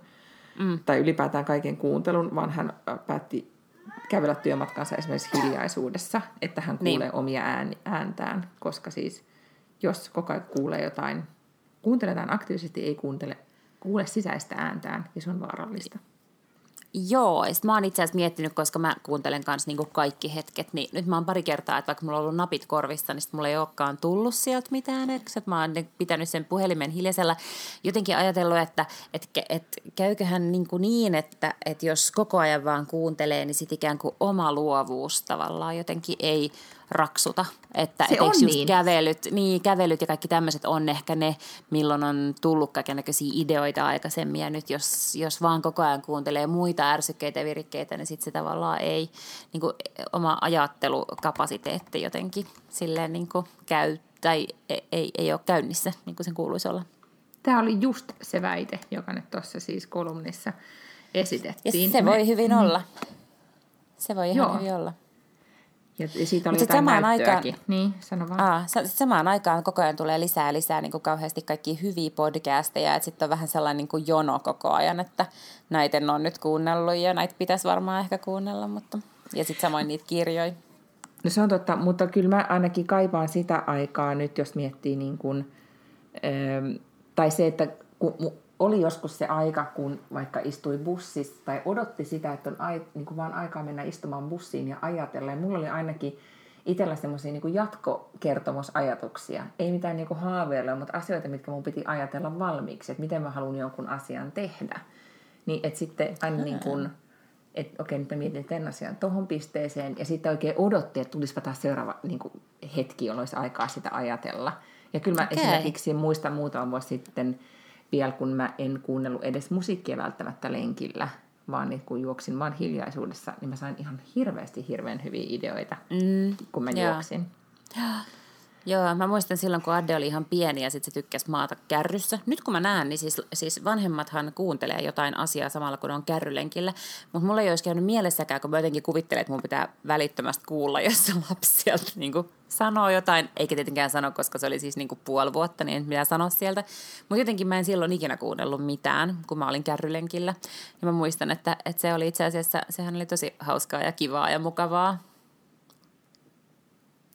A: mm. tai ylipäätään kaiken kuuntelun, vaan hän päätti kävellä työmatkansa esimerkiksi hiljaisuudessa, että hän kuulee niin. omia ään, ääntään, koska siis jos koko ajan kuulee jotain, kuuntelee jotain aktiivisesti, ei kuuntele, kuule sisäistä ääntään, ja se on vaarallista.
B: Joo, ja mä oon itse asiassa miettinyt, koska mä kuuntelen kanssa niin kaikki hetket, niin nyt mä oon pari kertaa, että vaikka mulla on ollut napit korvissa, niin mulla ei olekaan tullut sieltä mitään, että mä oon pitänyt sen puhelimen hiljaisella. Jotenkin ajatellut, että, että, että käyköhän niin, kuin niin että, että jos koko ajan vaan kuuntelee, niin sit ikään kuin oma luovuus tavallaan jotenkin ei raksuta. Että
A: se on
B: just
A: niin.
B: Kävelyt, niin, kävelyt ja kaikki tämmöiset on ehkä ne, milloin on tullut kaikenlaisia ideoita aikaisemmin. Ja nyt jos, jos vaan koko ajan kuuntelee muita ärsykkeitä ja virikkeitä, niin sitten se tavallaan ei, niin kuin, oma ajattelukapasiteetti jotenkin silleen niin kuin käy tai ei, ei, ei ole käynnissä, niin kuin sen kuuluisi olla.
A: Tämä oli just se väite, joka nyt tuossa siis kolumnissa esitettiin.
B: Ja se voi hyvin mm. olla. Se voi ihan Joo. hyvin olla.
A: Ja siitä oli jotain samaan aikaan, niin, sano vaan.
B: Aa, samaan aikaan koko ajan tulee lisää lisää niin kuin kauheasti kaikki hyviä podcasteja, että sitten on vähän sellainen niin kuin jono koko ajan, että näitä ole nyt kuunnellut ja näitä pitäisi varmaan ehkä kuunnella, mutta ja sitten samoin niitä kirjoja.
A: No se on totta, mutta kyllä mä ainakin kaipaan sitä aikaa nyt, jos miettii niin kuin, tai se, että kun oli joskus se aika, kun vaikka istui bussissa tai odotti sitä, että on ai, niin kuin vaan aikaa mennä istumaan bussiin ja ajatella. Ja mulla oli ainakin itsellä semmoisia niin jatkokertomusajatuksia. Ei mitään niin haaveilla, mutta asioita, mitkä mun piti ajatella valmiiksi, että miten mä haluan jonkun asian tehdä. Niin, että sitten aina niin kuin, että okei, nyt mä mietin tämän asian tuohon pisteeseen, ja sitten oikein odotti, että tulisipa taas seuraava niin kuin hetki, jolloin olisi aikaa sitä ajatella. Ja kyllä mä okay. esimerkiksi muistan muutama vuosi sitten, vielä kun mä en kuunnellut edes musiikkia välttämättä lenkillä, vaan niin kun juoksin vaan hiljaisuudessa, niin mä sain ihan hirveästi hirveän hyviä ideoita, mm, kun mä joo. juoksin.
B: Joo, mä muistan silloin, kun Adde oli ihan pieni ja sitten se tykkäsi maata kärryssä. Nyt kun mä näen, niin siis, siis vanhemmathan kuuntelee jotain asiaa samalla, kun on kärrylenkillä. Mutta mulla ei olisi käynyt mielessäkään, kun mä jotenkin kuvittelen, että mun pitää välittömästi kuulla, jos se lapsi sieltä niin sanoo jotain. Eikä tietenkään sano, koska se oli siis niin kuin puoli vuotta, niin mitä sanoa sieltä. Mutta jotenkin mä en silloin ikinä kuunnellut mitään, kun mä olin kärrylenkillä. Ja mä muistan, että, että se oli itse asiassa, sehän oli tosi hauskaa ja kivaa ja mukavaa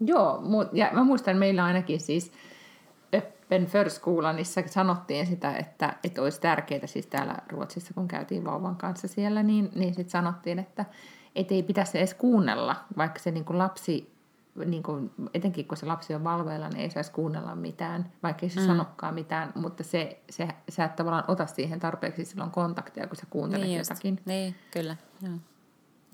A: Joo, ja mä muistan, meillä ainakin siis Öppen Förskulanissa sanottiin sitä, että, että olisi tärkeää siis täällä Ruotsissa, kun käytiin vauvan kanssa siellä, niin, niin sitten sanottiin, että et ei pitäisi edes kuunnella, vaikka se niin lapsi, niin kuin, etenkin kun se lapsi on valveilla, niin ei saisi kuunnella mitään, vaikka ei se mm. sanokaan mitään, mutta se, se, sä et tavallaan ota siihen tarpeeksi silloin kontaktia, kun sä kuuntelet niin jotakin.
B: Niin, kyllä. Joo.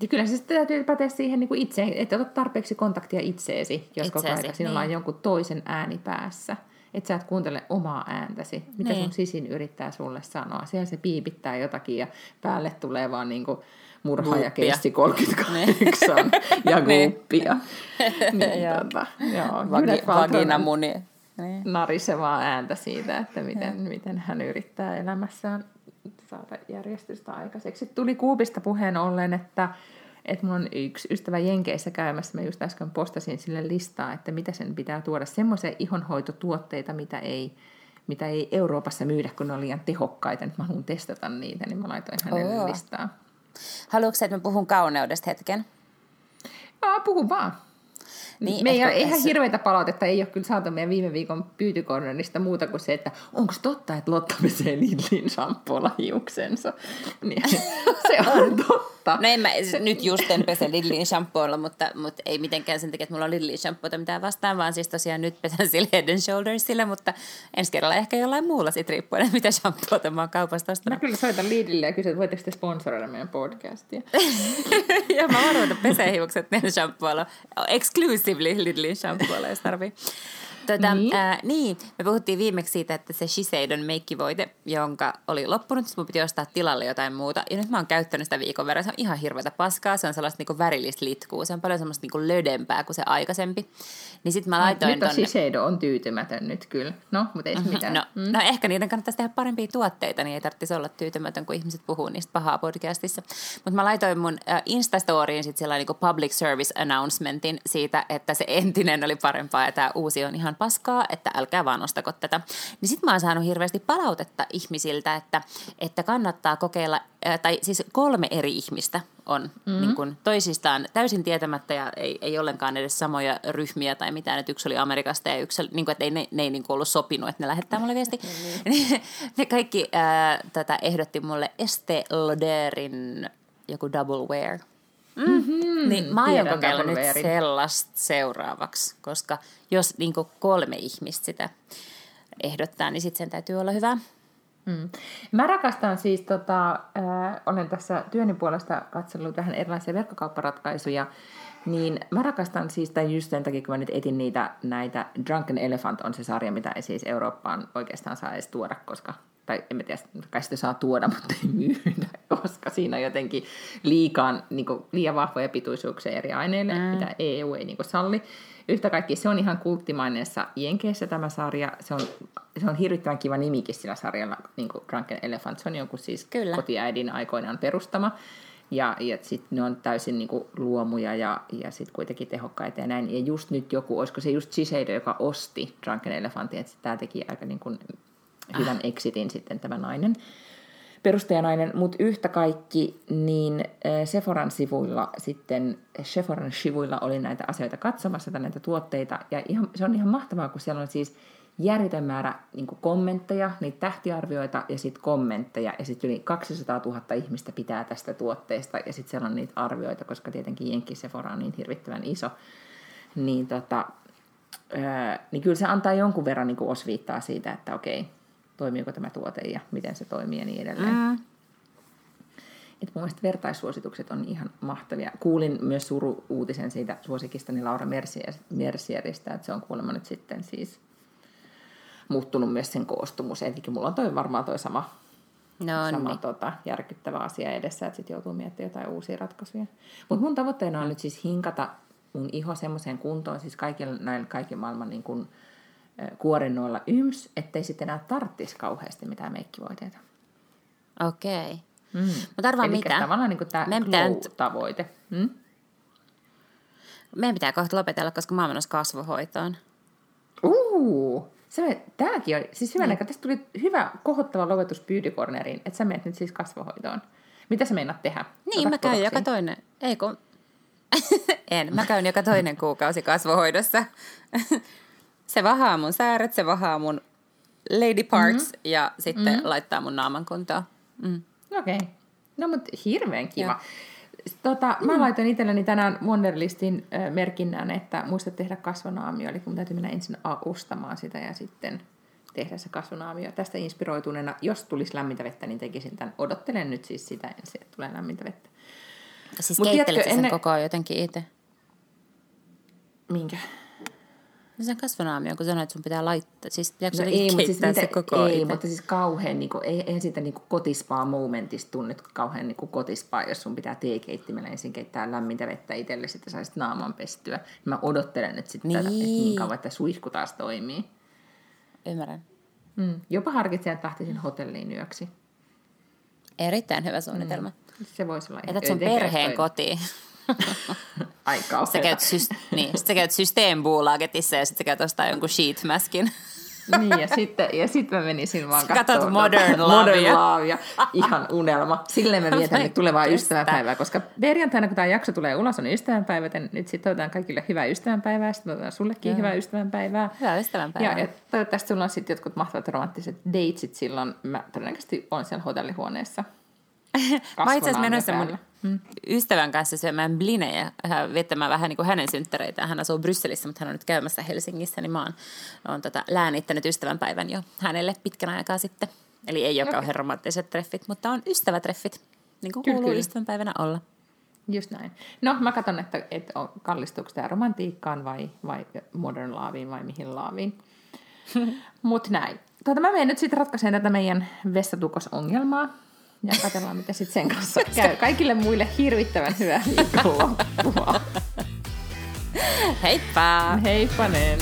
A: Ja kyllä se sitten täytyy päteä siihen niin kuin itse, että otat tarpeeksi kontaktia itseesi, jos koko ajan sinulla niin. on jonkun toisen ääni päässä. Että sä et kuuntele omaa ääntäsi, mitä niin. sun sisin yrittää sulle sanoa. Siellä se piipittää jotakin ja päälle tulee vaan niin kuin murha ja keissi 38 ja niin. guppia. niin, tota, joo,
B: Vagi, vagina muni.
A: Niin. Narisevaa ääntä siitä, että miten, miten hän yrittää elämässään saada järjestystä aikaiseksi. Tuli Kuupista puheen ollen, että, että mulla on yksi ystävä Jenkeissä käymässä, mä just äsken postasin sille listaa, että mitä sen pitää tuoda, semmoisia ihonhoitotuotteita, mitä ei, mitä ei Euroopassa myydä, kun ne on liian tehokkaita, nyt mä haluan testata niitä, niin mä laitoin hänelle oh. listaa.
B: Haluatko että mä puhun kauneudesta hetken?
A: Aa, puhu vaan. Niin, me ei ole ihan hirveitä palautetta, ei ole kyllä saatu meidän viime viikon pyytykornerista muuta kuin se, että onko totta, että Lotta pesee Lidlin shampoolla hiuksensa. Niin, se on totta.
B: No en mä nyt just en pese Lidlin shampoolla, mutta, mutta ei mitenkään sen takia, että mulla on Lidlin shampoota mitään vastaan, vaan siis tosiaan nyt pesen sillä Head and Shouldersilla, mutta ensi kerralla ehkä jollain muulla sit riippuen, mitä shampoota mä oon kaupasta ostanut.
A: Mä kyllä soitan Lidlille ja kysyn, että voitteko te sponsoroida meidän podcastia.
B: ja mä varoin, että pesee hiukset meidän shampoolla. Exclusive exclusively Lidlin shampoolla, jos tarvii. Tuota, niin. Ää, niin, me puhuttiin viimeksi siitä, että se Shiseidon meikkivoite, jonka oli loppunut, mun piti ostaa tilalle jotain muuta. Ja nyt mä oon käyttänyt sitä viikon verran. Se on ihan hirveätä paskaa. Se on sellaista niinku värillistä litkuu. Se on paljon semmoista niinku lödempää kuin se aikaisempi. Niin sit mä no, laitoin
A: nyt on tonne... Shiseido on tyytymätön nyt kyllä. No, mutta ei se mitään.
B: No, mm. no, ehkä niiden kannattaisi tehdä parempia tuotteita, niin ei tarvitsisi olla tyytymätön, kun ihmiset puhuu niistä pahaa podcastissa. Mutta mä laitoin mun äh, Instastoriin sitten sellainen niinku public service announcementin siitä, että se entinen oli parempaa ja tämä uusi on ihan paskaa, että älkää vaan ostako tätä. Niin sitten mä oon saanut hirveästi palautetta ihmisiltä, että, että kannattaa kokeilla, äh, tai siis kolme eri ihmistä on mm-hmm. niin kuin toisistaan täysin tietämättä ja ei, ei ollenkaan edes samoja ryhmiä tai mitään. Että yksi oli Amerikasta ja yksi, niin kuin, että ei, ne, ne ei niin ollut sopinut, että ne lähettää mulle viesti. Mm-hmm. ne kaikki ää, tätä ehdotti mulle Estee Lauderin joku double wear. Mm-hmm. Niin mä aion kokeilla nyt sellaista seuraavaksi, koska jos niin kolme ihmistä sitä ehdottaa, niin sitten sen täytyy olla hyvä.
A: Mm. Mä rakastan siis, tota, äh, olen tässä työni puolesta katsellut vähän erilaisia verkkokaupparatkaisuja, niin mä rakastan siis, tai just sen takia, kun mä nyt etin niitä, näitä Drunken Elephant on se sarja, mitä ei siis Eurooppaan oikeastaan saa edes tuoda, koska tai en tiedä, kai sitä saa tuoda, mutta ei myydä, koska siinä on jotenkin liikaan, niin kuin, liian vahvoja pituisuuksia eri aineille, mm. mitä EU ei niin kuin, salli. Yhtä kaikki se on ihan kulttimaineessa Jenkeissä tämä sarja. Se on, se on hirvittävän kiva nimikin sillä sarjalla, niin kuin Drunken Elephant. Se on jonkun siis Kyllä. kotiäidin aikoinaan perustama. Ja, ja sitten ne on täysin niin kuin luomuja ja, ja sitten kuitenkin tehokkaita ja näin. Ja just nyt joku, olisiko se just Shiseido, joka osti Drunken Elephantin, että tämä teki aika niin kuin hyvän ah. exitin sitten tämä nainen perustajanainen, mutta yhtä kaikki, niin eh, Sephoran sivuilla sitten, Sephoran sivuilla oli näitä asioita katsomassa, tai näitä tuotteita, ja ihan, se on ihan mahtavaa, kun siellä on siis järjetön määrä niin kommentteja, niitä tähtiarvioita ja sitten kommentteja, ja sitten yli 200 000 ihmistä pitää tästä tuotteesta, ja sitten siellä on niitä arvioita, koska tietenkin Jenkki Sephora on niin hirvittävän iso, niin, tota, eh, niin kyllä se antaa jonkun verran niin osviittaa siitä, että okei, toimiiko tämä tuote ja miten se toimii ja niin edelleen. Mm. Et mun mielestä vertaissuositukset on ihan mahtavia. Kuulin myös suru-uutisen siitä suosikistani Laura Mercieristä, että se on kuulemma nyt sitten siis muuttunut myös sen koostumus. Eli mulla on toi varmaan toi sama, no, sama niin. tota, järkyttävä asia edessä, että sitten joutuu miettimään jotain uusia ratkaisuja. Mutta mun tavoitteena on nyt siis hinkata mun iho semmoiseen kuntoon, siis kaikilla näillä kaiken maailman niin kun, kuorennoilla yms, ettei sitten enää tarttisi kauheasti mitään meikkivoiteita.
B: Okei. Okay. Mm. Mutta arvaa
A: mitä? tavallaan niin tämä glow-tavoite. Mm?
B: Meidän pitää kohta lopetella, koska mä oon menossa kasvohoitoon.
A: Uu, se, tämäkin on, siis hyvä niin. tästä tuli hyvä kohottava lopetus Beauty Corneriin, että sä menet nyt siis kasvohoitoon. Mitä sä meinaat tehdä?
B: Niin, Otat mä käyn joka toinen, ei kun, en, mä käyn joka toinen kuukausi kasvohoidossa. se vahaa mun sääret, se vahaa mun lady parts mm-hmm. ja sitten mm-hmm. laittaa mun naaman kuntoon.
A: Mm. Okei. Okay. No mutta hirveän kiva. Tota, mä mm. laitoin itselleni tänään Wonderlistin äh, merkinnän, että muista tehdä kasvonaamio, eli kun täytyy mennä ensin ostamaan sitä ja sitten tehdä se kasvonaamio. Tästä inspiroituneena, jos tulisi lämmintä vettä, niin tekisin tämän. Odottelen nyt siis sitä ensin, että tulee lämmintä vettä.
B: Siis Mut keittelet sen ennen... koko ajan jotenkin itse?
A: Minkä?
B: No sen kasvonaamio, kun sanoit, että sun pitää laittaa. Siis pitääkö
A: no ei, mutta siis se koko Ei, itse? mutta siis kauhean, niin kuin, ei, ei siitä niin kotispaa momentista tunne kauhean niin kuin kotispaa, jos sun pitää teekeittimellä ensin keittää lämmintä vettä itselle, sitten saisit naaman pestyä. Mä odottelen nyt sitten niin. tätä, että niin kauan, että suihku taas toimii.
B: Ymmärrän.
A: Mm. Jopa harkitsen, että lähtisin hotelliin yöksi.
B: Erittäin hyvä suunnitelma.
A: Mm. Se voisi olla.
B: Jätät sun perheen kotiin.
A: Ai Sä
B: käyt, syst- niin, sä käyt Systembolagetissa ja sitten sä käyt ostaa jonkun sheetmaskin.
A: niin, ja sitten, ja sitten mä menisin vaan
B: katsomaan Modern Lovea.
A: Modern Ihan unelma. Silleen me vietän nyt tulevaa kestä. ystävänpäivää, koska perjantaina, kun tämä jakso tulee ulos, on ystävänpäivä, joten nyt sitten toivotaan kaikille hyvää ystävänpäivää, sitten toivotaan sullekin Joo. hyvää ystävänpäivää.
B: Hyvää ystävänpäivää.
A: Ja, ja toivottavasti sulla on sitten jotkut mahtavat romanttiset datesit silloin. Mä todennäköisesti olen siellä hotellihuoneessa.
B: mä itse asiassa menossa mun mm. ystävän kanssa syömään blinejä, viettämään vähän niin kuin hänen synttäreitään. Hän asuu Brysselissä, mutta hän on nyt käymässä Helsingissä, niin mä oon, oon tota, läänittänyt ystävänpäivän jo hänelle pitkän aikaa sitten. Eli ei ole okay. kauhean romanttiset treffit, mutta on ystävätreffit, niin kuin kyllä, kuuluu kyllä. ystävänpäivänä olla.
A: Just näin. No, mä katson, että, että kallistuuko tämä romantiikkaan vai, vai modern laaviin vai mihin laaviin. Mutta näin. Tuota, mä menen nyt sitten ratkaisemaan tätä meidän vessatukosongelmaa. Ja katsellaan, mitä sitten sen kanssa käy. Kaikille muille hirvittävän hyvää viikonloppua.
B: Heippa!
A: Heippanen!